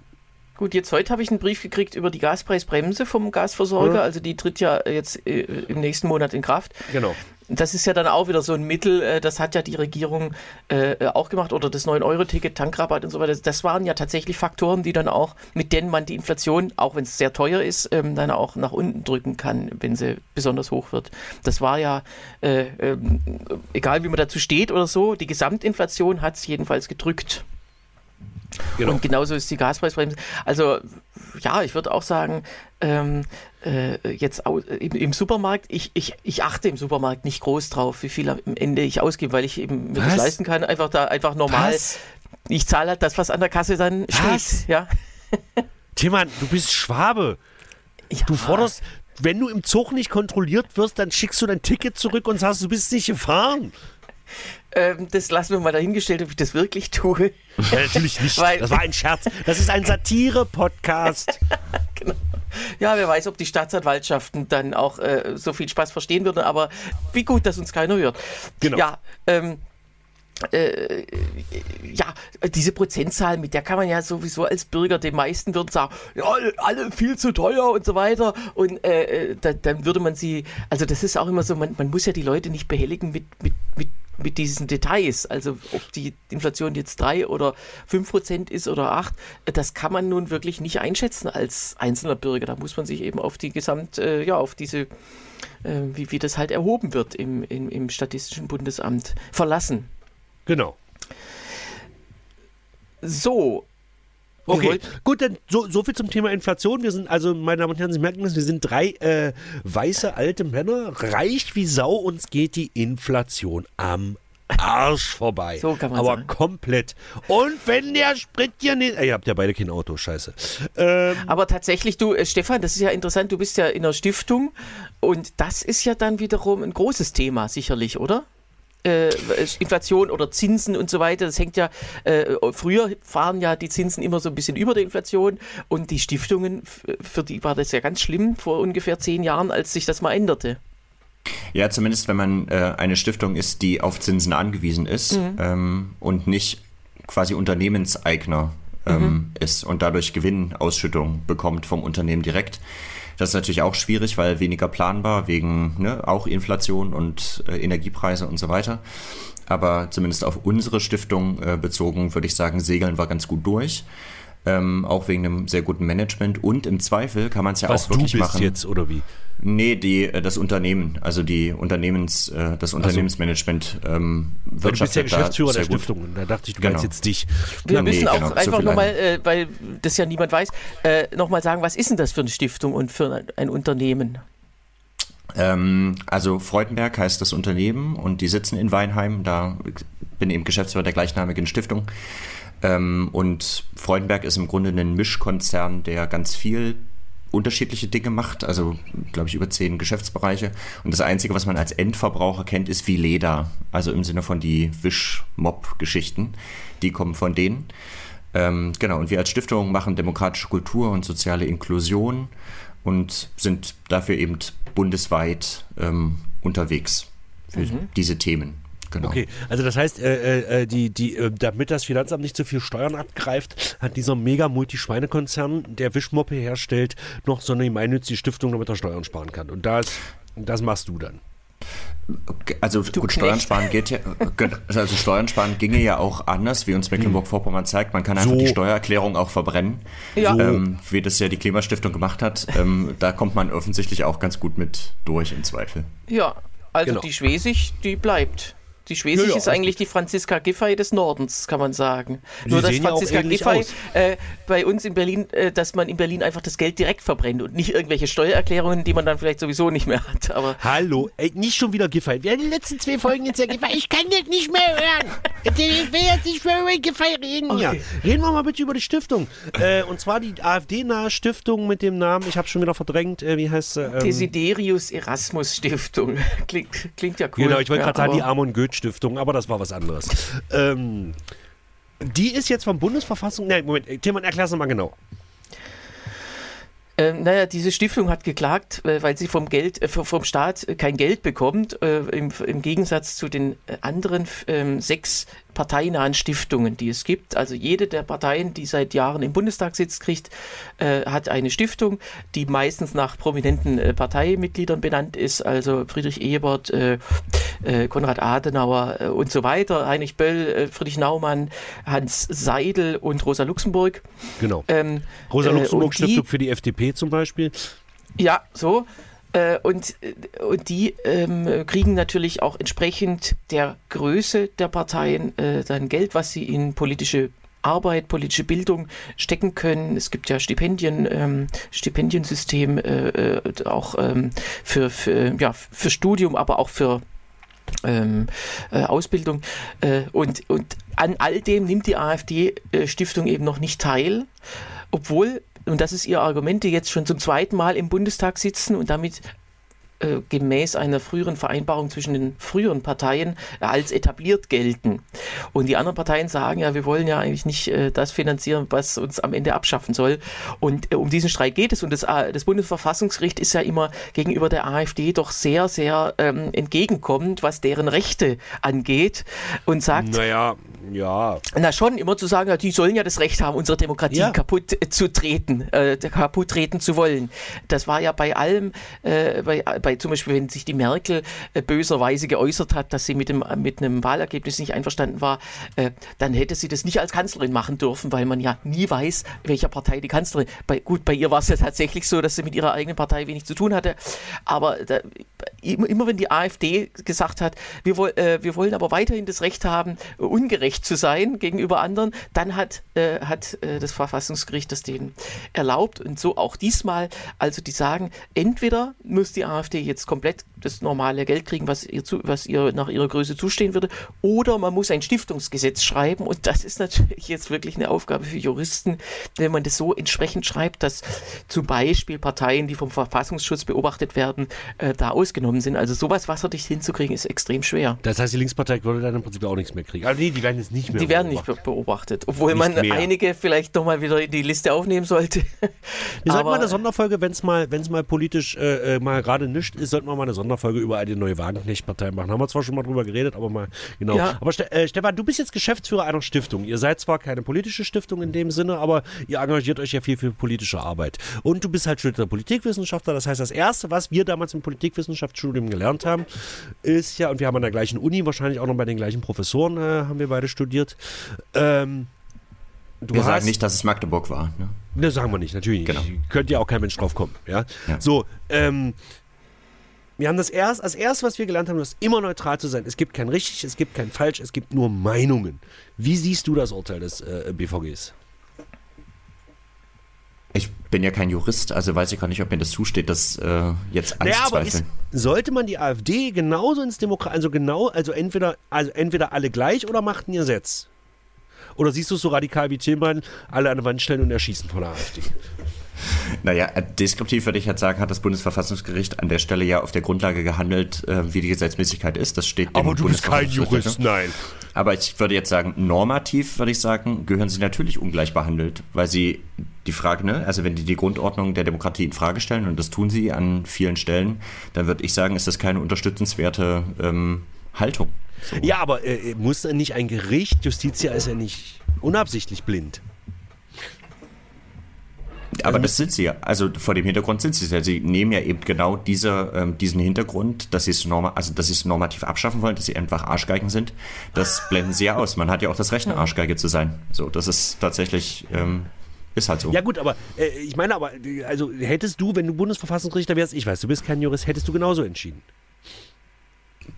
S3: Gut, jetzt heute habe ich einen Brief gekriegt über die Gaspreisbremse vom Gasversorger.
S2: Ja.
S3: Also die tritt ja jetzt äh, im nächsten Monat in Kraft.
S2: Genau.
S3: Das ist ja dann auch wieder so ein Mittel, äh, das hat ja die Regierung äh, auch gemacht oder das 9-Euro-Ticket, Tankrabatt und so weiter. Das waren ja tatsächlich Faktoren, die dann auch, mit denen man die Inflation, auch wenn es sehr teuer ist, ähm, dann auch nach unten drücken kann, wenn sie besonders hoch wird. Das war ja, äh, ähm, egal wie man dazu steht oder so, die Gesamtinflation hat es jedenfalls gedrückt.
S2: Genau.
S3: Und genauso ist die Gaspreisbremse. Also ja, ich würde auch sagen, ähm, äh, jetzt au, im, im Supermarkt, ich, ich, ich achte im Supermarkt nicht groß drauf, wie viel am Ende ich ausgebe, weil ich eben mir das leisten kann. Einfach da einfach normal.
S2: Was?
S3: Ich zahle halt das, was an der Kasse dann
S2: Was?
S3: steht. Ja.
S2: Tillmann, du bist Schwabe.
S3: ja.
S2: Du forderst, wenn du im Zug nicht kontrolliert wirst, dann schickst du dein Ticket zurück und sagst, du bist nicht gefahren.
S3: Ähm, das lassen wir mal dahingestellt, ob ich das wirklich tue.
S2: Ja, natürlich nicht.
S3: Weil-
S2: das war ein Scherz. Das ist ein Satire-Podcast.
S3: Ja, wer weiß, ob die Staatsanwaltschaften dann auch äh, so viel Spaß verstehen würden, aber wie gut, dass uns keiner hört.
S2: Genau.
S3: Ja, ähm, äh, ja, diese Prozentzahl, mit der kann man ja sowieso als Bürger, die meisten würden sagen, ja, alle viel zu teuer und so weiter. Und äh, äh, da, dann würde man sie, also das ist auch immer so, man, man muss ja die Leute nicht behelligen mit, mit, mit, mit diesen Details. Also ob die Inflation jetzt 3 oder 5 Prozent ist oder 8, das kann man nun wirklich nicht einschätzen als einzelner Bürger. Da muss man sich eben auf die Gesamt, äh, ja, auf diese, äh, wie, wie das halt erhoben wird im, im, im Statistischen Bundesamt verlassen.
S2: Genau.
S3: So.
S2: Okay, gut, dann so, so viel zum Thema Inflation. Wir sind also, meine Damen und Herren, Sie merken das, wir sind drei äh, weiße alte Männer, reich wie Sau, uns geht die Inflation am Arsch vorbei.
S3: So kann man
S2: Aber
S3: sagen.
S2: komplett. Und wenn der Sprit hier nicht... Ihr habt ja beide kein Auto, scheiße. Ähm,
S3: Aber tatsächlich, du, äh, Stefan, das ist ja interessant, du bist ja in einer Stiftung und das ist ja dann wiederum ein großes Thema, sicherlich, oder? Äh, Inflation oder Zinsen und so weiter, das hängt ja, äh, früher fahren ja die Zinsen immer so ein bisschen über der Inflation und die Stiftungen, für die war das ja ganz schlimm vor ungefähr zehn Jahren, als sich das mal änderte.
S4: Ja, zumindest wenn man äh, eine Stiftung ist, die auf Zinsen angewiesen ist ähm, und nicht quasi Unternehmenseigner ähm, ist und dadurch Gewinnausschüttung bekommt vom Unternehmen direkt. Das ist natürlich auch schwierig, weil weniger planbar wegen ne, auch Inflation und äh, Energiepreise und so weiter. Aber zumindest auf unsere Stiftung äh, bezogen, würde ich sagen, segeln wir ganz gut durch. Ähm, auch wegen einem sehr guten Management. Und im Zweifel kann man es ja
S2: was
S4: auch
S2: du
S4: wirklich
S2: bist
S4: machen.
S2: jetzt, oder wie?
S4: Nee, die, äh, das Unternehmen, also die Unternehmens, äh, das Unternehmensmanagement ähm,
S2: Weil du bist ja Geschäftsführer der. Stiftung. Und da dachte ich, du
S4: Genau.
S2: meinst jetzt dich.
S3: Wir
S4: Ja, nee,
S3: müssen auch
S4: genau,
S3: einfach nochmal, äh, weil das ja niemand weiß, äh, nochmal sagen, was ist denn das für eine Stiftung und für ein, ein Unternehmen?
S4: Ähm, also Freudenberg heißt das Unternehmen und die sitzen in Weinheim. Da bin eben Geschäftsführer der gleichnamigen Stiftung. Ähm, und Freudenberg ist im Grunde ein Mischkonzern, der ganz viel unterschiedliche Dinge macht, also glaube ich über zehn Geschäftsbereiche. Und das Einzige, was man als Endverbraucher kennt, ist wie Leder, also im Sinne von die Wisch-Mob-Geschichten. Die kommen von denen. Ähm, genau, und wir als Stiftung machen demokratische Kultur und soziale Inklusion und sind dafür eben bundesweit ähm, unterwegs für mhm. diese Themen.
S2: Genau. Okay, also das heißt, äh, äh, die, die, äh, damit das Finanzamt nicht so viel Steuern abgreift, hat dieser mega Multi-Schweinekonzern, der Wischmoppe herstellt, noch so eine gemeinnützige Stiftung, damit er Steuern sparen kann. Und das, das machst du dann.
S4: Also du gut, Steuern sparen geht ja, also Steuern sparen ginge ja auch anders, wie uns Mecklenburg-Vorpommern zeigt. Man kann einfach so. die Steuererklärung auch verbrennen, ja. ähm, wie das ja die Klimastiftung gemacht hat. Ähm, da kommt man offensichtlich auch ganz gut mit durch im Zweifel.
S3: Ja, also genau. die Schwesig, die bleibt. Die Schwesig ja, ja, ist eigentlich die Franziska Giffey des Nordens, kann man sagen. Die Nur dass Franziska Giffey äh, bei uns in Berlin, äh, dass man in Berlin einfach das Geld direkt verbrennt und nicht irgendwelche Steuererklärungen, die man dann vielleicht sowieso nicht mehr hat. Aber
S2: Hallo, ey, nicht schon wieder Giffey. Wir haben die letzten zwei Folgen jetzt ja Giffey. Ich kann das nicht mehr hören. Ich will jetzt nicht mehr über Giffey reden. Okay. Ja. Reden wir mal bitte über die Stiftung. Äh, und zwar die AfD-nahe Stiftung mit dem Namen, ich habe schon wieder verdrängt, äh, wie heißt sie?
S3: Ähm, Desiderius Erasmus Stiftung. Klingt, klingt ja cool.
S2: Genau, ich wollte gerade ja, sagen, die Amon Goethe Stiftung, aber das war was anderes. ähm, die ist jetzt vom Bundesverfassung. Nein, Moment, Tilman, erklär es nochmal genau.
S3: Ähm, naja, diese Stiftung hat geklagt, äh, weil sie vom Geld, äh, vom Staat kein Geld bekommt, äh, im, im, Gegensatz zu den äh, anderen ähm, sechs parteinahen Stiftungen, die es gibt. Also jede der Parteien, die seit Jahren im Bundestag sitzt, kriegt, äh, hat eine Stiftung, die meistens nach prominenten äh, Parteimitgliedern benannt ist, also Friedrich Ebert, äh, äh Konrad Adenauer äh, und so weiter, Heinrich Böll, äh, Friedrich Naumann, Hans Seidel und Rosa Luxemburg.
S2: Genau. Ähm, Rosa Luxemburg Stiftung für die FDP zum Beispiel.
S3: Ja, so. Äh, und, äh, und die ähm, kriegen natürlich auch entsprechend der Größe der Parteien äh, dann Geld, was sie in politische Arbeit, politische Bildung stecken können. Es gibt ja Stipendien, ähm, Stipendiensystem äh, äh auch ähm, für, für, ja, für Studium, aber auch für ähm, äh, Ausbildung. Äh, und, und an all dem nimmt die AfD-Stiftung eben noch nicht teil, obwohl und das ist ihr Argument, die jetzt schon zum zweiten Mal im Bundestag sitzen und damit äh, gemäß einer früheren Vereinbarung zwischen den früheren Parteien als etabliert gelten. Und die anderen Parteien sagen ja, wir wollen ja eigentlich nicht äh, das finanzieren, was uns am Ende abschaffen soll. Und äh, um diesen Streit geht es. Und das, äh, das, Bundesverfassungsgericht ist ja immer gegenüber der AfD doch sehr, sehr ähm, entgegenkommend, was deren Rechte angeht. Und sagt,
S2: naja, ja.
S3: Na schon, immer zu sagen, die sollen ja das Recht haben, unsere Demokratie ja. kaputt äh, zu treten, äh, kaputt treten zu wollen. Das war ja bei allem, äh, bei, bei zum Beispiel, wenn sich die Merkel äh, böserweise geäußert hat, dass sie mit, dem, mit einem Wahlergebnis nicht einverstanden war, äh, dann hätte sie das nicht als Kanzlerin machen dürfen, weil man ja nie weiß, welcher Partei die Kanzlerin. Bei, gut, bei ihr war es ja tatsächlich so, dass sie mit ihrer eigenen Partei wenig zu tun hatte. Aber da, immer, immer, wenn die AfD gesagt hat, wir, äh, wir wollen aber weiterhin das Recht haben, ungerecht gerecht zu sein gegenüber anderen, dann hat, äh, hat äh, das Verfassungsgericht das denen erlaubt und so auch diesmal. Also die sagen, entweder muss die AfD jetzt komplett das normale Geld kriegen, was ihr, zu, was ihr nach ihrer Größe zustehen würde, oder man muss ein Stiftungsgesetz schreiben und das ist natürlich jetzt wirklich eine Aufgabe für Juristen, wenn man das so entsprechend schreibt, dass zum Beispiel Parteien, die vom Verfassungsschutz beobachtet werden, äh, da ausgenommen sind. Also sowas wasserdicht hinzukriegen, ist extrem schwer.
S2: Das heißt, die Linkspartei würde dann im Prinzip auch nichts mehr kriegen. Also nee, die werden jetzt nicht mehr
S3: Die werden beobachtet. nicht beobachtet, obwohl nicht man mehr. einige vielleicht nochmal wieder in die Liste aufnehmen sollte.
S2: Wir sollten mal eine Sonderfolge, wenn es mal, mal politisch äh, äh mal gerade nicht ist, sollten wir mal eine Sonderfolge über eine neue Wagenknecht-Partei machen. Haben wir zwar schon mal drüber geredet, aber mal, genau. Ja. Aber Ste äh, Stefan, du bist jetzt Geschäftsführer einer Stiftung. Ihr seid zwar keine politische Stiftung in dem Sinne, aber ihr engagiert euch ja viel für politische Arbeit. Und du bist halt studierter Politikwissenschaftler. Das heißt, das Erste, was wir damals im Politikwissenschaftsstudium gelernt haben, ist ja, und wir haben an der gleichen Uni, wahrscheinlich auch noch bei den gleichen Professoren, äh, haben wir beide studiert. Ähm,
S4: wir sagen nicht, dass es Magdeburg war. Ne?
S2: Das sagen wir nicht, natürlich genau. Könnte ja auch kein Mensch drauf kommen. Ja? ja. So, ähm, wir haben das erst, als erstes, was wir gelernt haben, ist immer neutral zu sein. Es gibt kein richtig, es gibt kein falsch, es gibt nur Meinungen. Wie siehst du das Urteil des äh, BVGs?
S4: Ich bin ja kein Jurist, also weiß ich gar nicht, ob mir das zusteht, das äh, jetzt
S2: Naja, ist,
S4: anzuzweifeln.
S2: sollte man die AfD genauso ins Demokrat, also genau, also entweder, also entweder alle gleich oder macht ein Gesetz? Oder siehst du es so radikal wie Tillmann, alle an die Wand stellen und erschießen von der AfD?
S4: Naja, äh, deskriptiv würde ich jetzt sagen, hat das Bundesverfassungsgericht an der Stelle ja auf der Grundlage gehandelt, äh, wie die Gesetzmäßigkeit ist. Das steht
S2: Aber du bist kein Jurist, nein.
S4: Aber ich würde jetzt sagen, normativ würde ich sagen, gehören sie natürlich ungleich behandelt, weil sie die Frage, ne, also wenn die die Grundordnung der Demokratie in Frage stellen, und das tun sie an vielen Stellen, dann würde ich sagen, ist das keine unterstützenswerte ähm, Haltung. So.
S2: Ja, aber äh, muss dann nicht ein Gericht, Justitia ist ja nicht unabsichtlich blind.
S4: Aber das sind sie ja. Also vor dem Hintergrund sind sie es ja. Sie nehmen ja eben genau diese, ähm, diesen Hintergrund, dass sie es norma also dass sie es normativ abschaffen wollen, dass sie einfach Arschgeigen sind. Das blenden sie ja aus. Man hat ja auch das Recht, eine Arschgeige zu sein. So, das ist tatsächlich ähm, ist halt so.
S2: Ja gut, aber äh, ich meine aber, äh, also hättest du, wenn du Bundesverfassungsrichter wärst, ich weiß, du bist kein Jurist, hättest du genauso entschieden.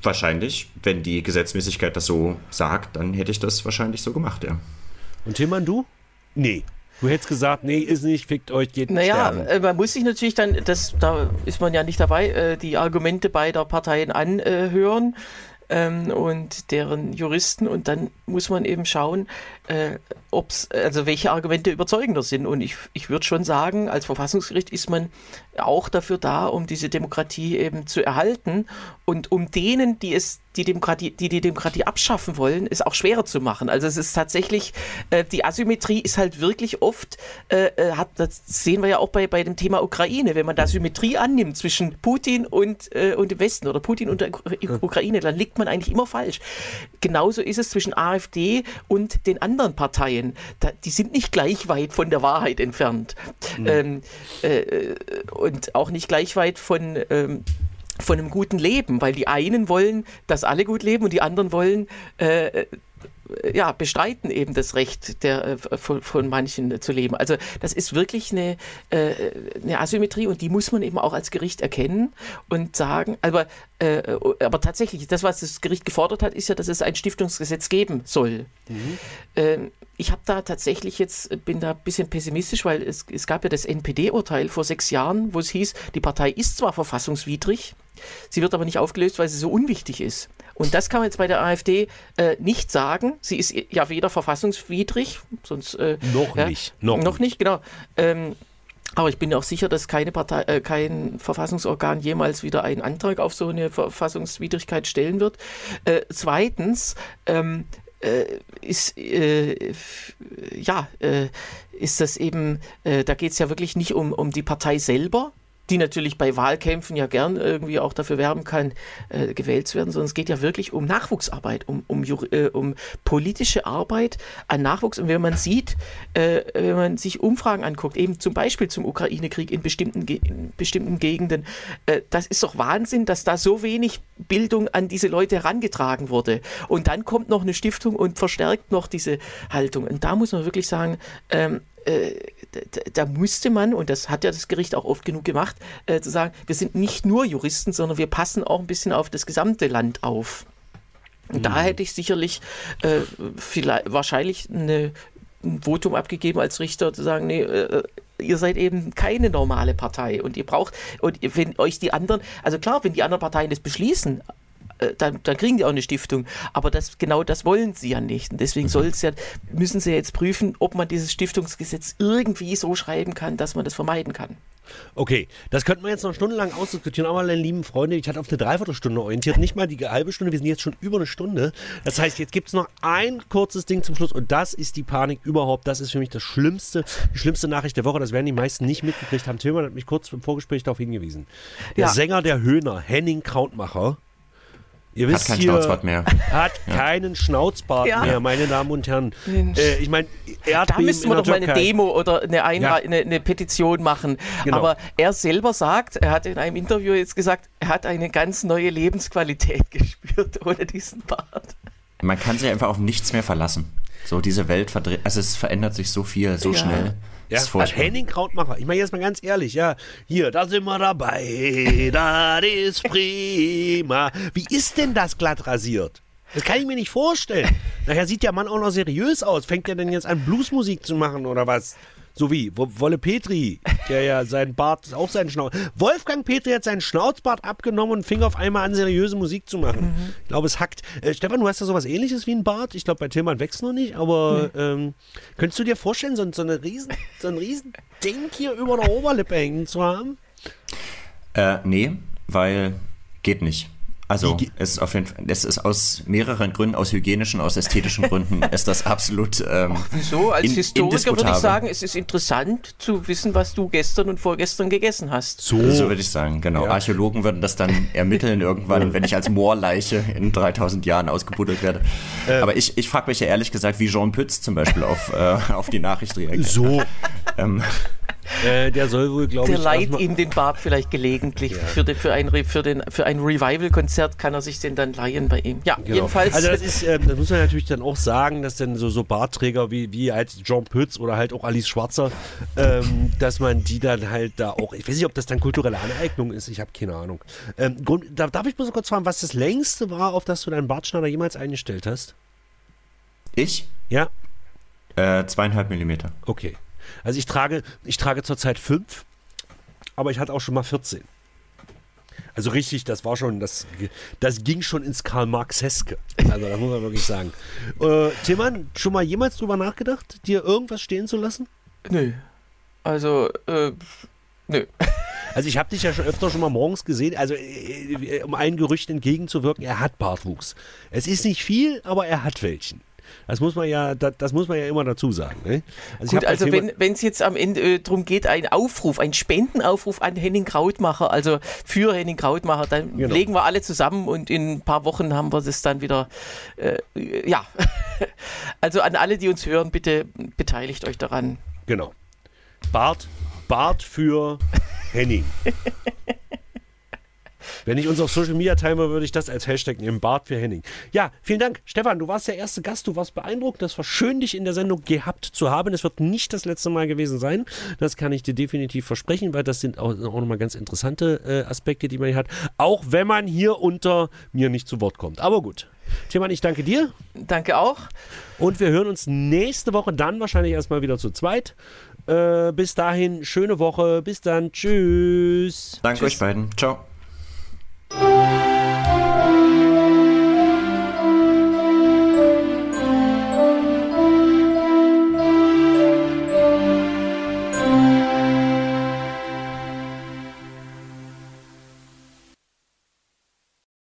S4: Wahrscheinlich, wenn die Gesetzmäßigkeit das so sagt, dann hätte ich das wahrscheinlich so gemacht, ja.
S2: Und Tillmann, du? Nee. Du hättest gesagt, nee, ist nicht, fickt euch, geht
S3: Naja,
S2: sterben.
S3: äh, man muss sich natürlich dann, das, da ist man ja nicht dabei, äh, die Argumente beider Parteien anhören ähm, und deren Juristen und dann muss man eben schauen, äh, ob's, also welche Argumente überzeugender sind. Und ich, ich würde schon sagen, als Verfassungsgericht ist man auch dafür da, um diese Demokratie eben zu erhalten und um denen, die es die Demokratie, die die Demokratie abschaffen wollen, es auch schwerer zu machen. Also es ist tatsächlich, äh, die Asymmetrie ist halt wirklich oft, äh, äh, hat, das sehen wir ja auch bei, bei dem Thema Ukraine, wenn man da Symmetrie annimmt zwischen Putin und, äh, und dem Westen oder Putin und der Ukra- Ukraine, dann liegt man eigentlich immer falsch. Genauso ist es zwischen AfD und den anderen Parteien. Da, die sind nicht gleich weit von der Wahrheit entfernt. Ähm, äh, und auch nicht gleich weit von, ähm, von einem guten Leben, weil die einen wollen, dass alle gut leben und die anderen wollen äh, ja, bestreiten eben das Recht der, äh, von, von manchen zu leben. Also das ist wirklich eine, äh, eine Asymmetrie und die muss man eben auch als Gericht erkennen und sagen, aber, äh, aber tatsächlich, das, was das Gericht gefordert hat, ist ja, dass es ein Stiftungsgesetz geben soll. Ähm, ich habe da tatsächlich jetzt, bin da ein bisschen pessimistisch, weil es, es gab ja das NPD-Urteil vor sechs Jahren, wo es hieß, die Partei ist zwar verfassungswidrig, sie wird aber nicht aufgelöst, weil sie so unwichtig ist. Und das kann man jetzt bei der AfD äh, nicht sagen. Sie ist ja weder verfassungswidrig, sonst äh,
S2: Noch
S3: ja,
S2: nicht, noch
S3: noch nicht, genau. Ähm, aber ich bin auch sicher, dass keine Partei, äh, kein Verfassungsorgan jemals wieder einen Antrag auf so eine Verfassungswidrigkeit stellen wird. Äh, zweitens ähm, äh, ist äh, ja äh, ist das eben, äh, da geht es ja wirklich nicht um, um die Partei selber, die natürlich bei Wahlkämpfen ja gern irgendwie auch dafür werben kann, äh, gewählt zu werden, sondern es geht ja wirklich um Nachwuchsarbeit, um, um, äh, um politische Arbeit an Nachwuchs. Und wenn man sieht, äh, wenn man sich Umfragen anguckt, eben zum Beispiel zum Ukraine-Krieg in bestimmten, in bestimmten Gegenden, äh, das ist doch Wahnsinn, dass da so wenig Bildung an diese Leute herangetragen wurde. Und dann kommt noch eine Stiftung und verstärkt noch diese Haltung. Und da muss man wirklich sagen, ähm, äh, da, da musste man, und das hat ja das Gericht auch oft genug gemacht, äh, zu sagen, wir sind nicht nur Juristen, sondern wir passen auch ein bisschen auf das gesamte Land auf. Und da hätte ich sicherlich äh, vielleicht, wahrscheinlich eine, ein Votum abgegeben als Richter, zu sagen, nee, äh, ihr seid eben keine normale Partei und ihr braucht, und wenn euch die anderen, also klar, wenn die anderen Parteien das beschließen, äh, dann, dann kriegen die auch eine Stiftung. Aber das, genau das wollen sie ja nicht. Und deswegen soll's ja, müssen sie jetzt prüfen, ob man dieses Stiftungsgesetz irgendwie so schreiben kann, dass man das vermeiden kann.
S2: Okay, das könnten wir jetzt noch stundenlang ausdiskutieren, aber meine lieben Freunde, ich hatte auf eine Dreiviertelstunde orientiert, nicht mal die halbe Stunde, wir sind jetzt schon über eine Stunde. Das heißt, jetzt gibt es noch ein kurzes Ding zum Schluss und das ist die Panik überhaupt. Das ist für mich das Schlimmste, die schlimmste Nachricht der Woche. Das werden die meisten nicht mitgekriegt haben. Tillmann hat mich kurz im Vorgespräch darauf hingewiesen. Der
S3: Ja.
S2: Sänger der Höhner, Henning Krautmacher, ihr
S4: Hat
S2: wisst
S4: kein
S2: hier,
S4: Schnauzbart mehr.
S2: hat keinen Schnauzbart
S3: Ja.
S2: mehr, meine Damen und Herren. Äh, ich meine,
S3: Da müssten wir doch mal eine. Demo oder eine, Einra
S2: Ja.
S3: eine, eine Petition machen.
S2: Genau.
S3: Aber er selber sagt, er hat in einem Interview jetzt gesagt, er hat eine ganz neue Lebensqualität gespürt ohne diesen Bart.
S4: Man kann sich einfach auf nichts mehr verlassen. So, diese Welt also es verändert sich so viel, so
S3: Ja.
S4: schnell.
S2: Ja,
S4: Das ist
S2: also. Henning Krautmacher. Ich meine jetzt mal ganz ehrlich, ja, hier, da sind wir dabei, das ist prima. Wie ist denn das glatt rasiert? Das kann ich mir nicht vorstellen. Nachher sieht der Mann auch noch seriös aus. Fängt er denn jetzt an, Bluesmusik zu machen oder was? So wie Wo- Wolle Petri, der ja seinen Bart, auch seinen Schnauz. Wolfgang Petri hat seinen Schnauzbart abgenommen und fing auf einmal an, seriöse Musik zu machen. Ich glaube, es hackt. Äh, Stefan, du hast ja sowas ähnliches wie ein Bart. Ich glaube, bei Tillmann wächst noch nicht, aber ähm, könntest du dir vorstellen, so, so, eine riesen, so ein riesen Ding hier über der Oberlippe hängen zu haben?
S4: Äh, nee, weil geht nicht. Also
S2: Wie
S4: es ist auf jeden Fall, es ist aus mehreren Gründen, aus hygienischen, aus ästhetischen Gründen, ist das absolut. Ähm,
S3: So, als
S4: in-
S3: Historiker würde ich sagen, es ist interessant zu wissen, was du gestern und vorgestern gegessen hast.
S2: So.
S4: So würde ich sagen, genau.
S2: Ja.
S4: Archäologen würden das dann ermitteln irgendwann, wenn ich als Moorleiche in 3000 Jahren ausgebuddelt werde.
S2: Äh.
S4: Aber ich, ich frage mich ja ehrlich gesagt, wie Jean Pütz zum Beispiel auf, äh, auf die Nachricht reagiert.
S2: So.
S4: Ähm,
S2: Äh, der soll wohl, glaube
S3: Der
S2: ich,
S3: leiht
S2: erstmal-
S3: ihm den Bart vielleicht gelegentlich. Für, den, für, ein, für, den, für ein Revival-Konzert kann er sich den dann leihen bei ihm. Ja,
S2: Genau.
S3: jedenfalls.
S2: Also das ist, ähm, das muss man natürlich dann auch sagen, dass dann so, so Bartträger wie, wie halt Jean Pütz oder halt auch Alice Schwarzer, ähm, dass man die dann halt da auch, ich weiß nicht, ob das dann kulturelle Aneignung ist, ich habe keine Ahnung. Ähm, Grund, da, darf ich bloß kurz fragen, was das längste war, auf das du deinen Bartschneider jemals eingestellt hast?
S4: ich?
S2: Ja,
S4: Äh, zweieinhalb Millimeter.
S2: okay. Also ich trage, ich trage zurzeit fünf, aber ich hatte auch schon mal 14. Also richtig, das war schon, das, das ging schon ins Karl-Marxeske. Also das muss man wirklich sagen. Äh, Tillmann, schon mal jemals drüber nachgedacht, dir irgendwas stehen zu lassen?
S3: nö. Also, äh, nö.
S2: Also ich habe dich ja schon öfter schon mal morgens gesehen, also äh, um ein Gerücht entgegenzuwirken, er hat Bartwuchs. Es ist nicht viel, aber er hat welchen. Das muss man ja, das, das muss man ja immer dazu sagen. Ne? Also
S3: Gut, also wenn es jetzt am Ende äh, darum geht, ein Aufruf, ein Spendenaufruf an Henning Krautmacher, also für Henning Krautmacher, dann
S2: Genau.
S3: legen wir alle zusammen und in ein paar Wochen haben wir das dann wieder, äh, ja. also an alle, die uns hören, bitte beteiligt euch daran.
S2: Genau. Bart, Bart für Henning. Wenn ich uns auf Social Media teile, würde ich das als Hashtag nehmen. Bart für Henning. Ja, vielen Dank. Stefan, du warst der erste Gast. Du warst beeindruckt. Das war schön, dich in der Sendung gehabt zu haben. Es wird nicht das letzte Mal gewesen sein. Das kann ich dir definitiv versprechen, weil das sind auch, auch nochmal ganz interessante äh, Aspekte, die man hier hat. Auch wenn man hier unter mir nicht zu Wort kommt. Aber gut. Tillmann, ich danke dir.
S3: Danke auch.
S2: Und wir hören uns nächste Woche dann wahrscheinlich erstmal wieder zu zweit. Äh, bis dahin, schöne Woche. Bis dann. Tschüss.
S4: Danke euch beiden. Ciao. Bye.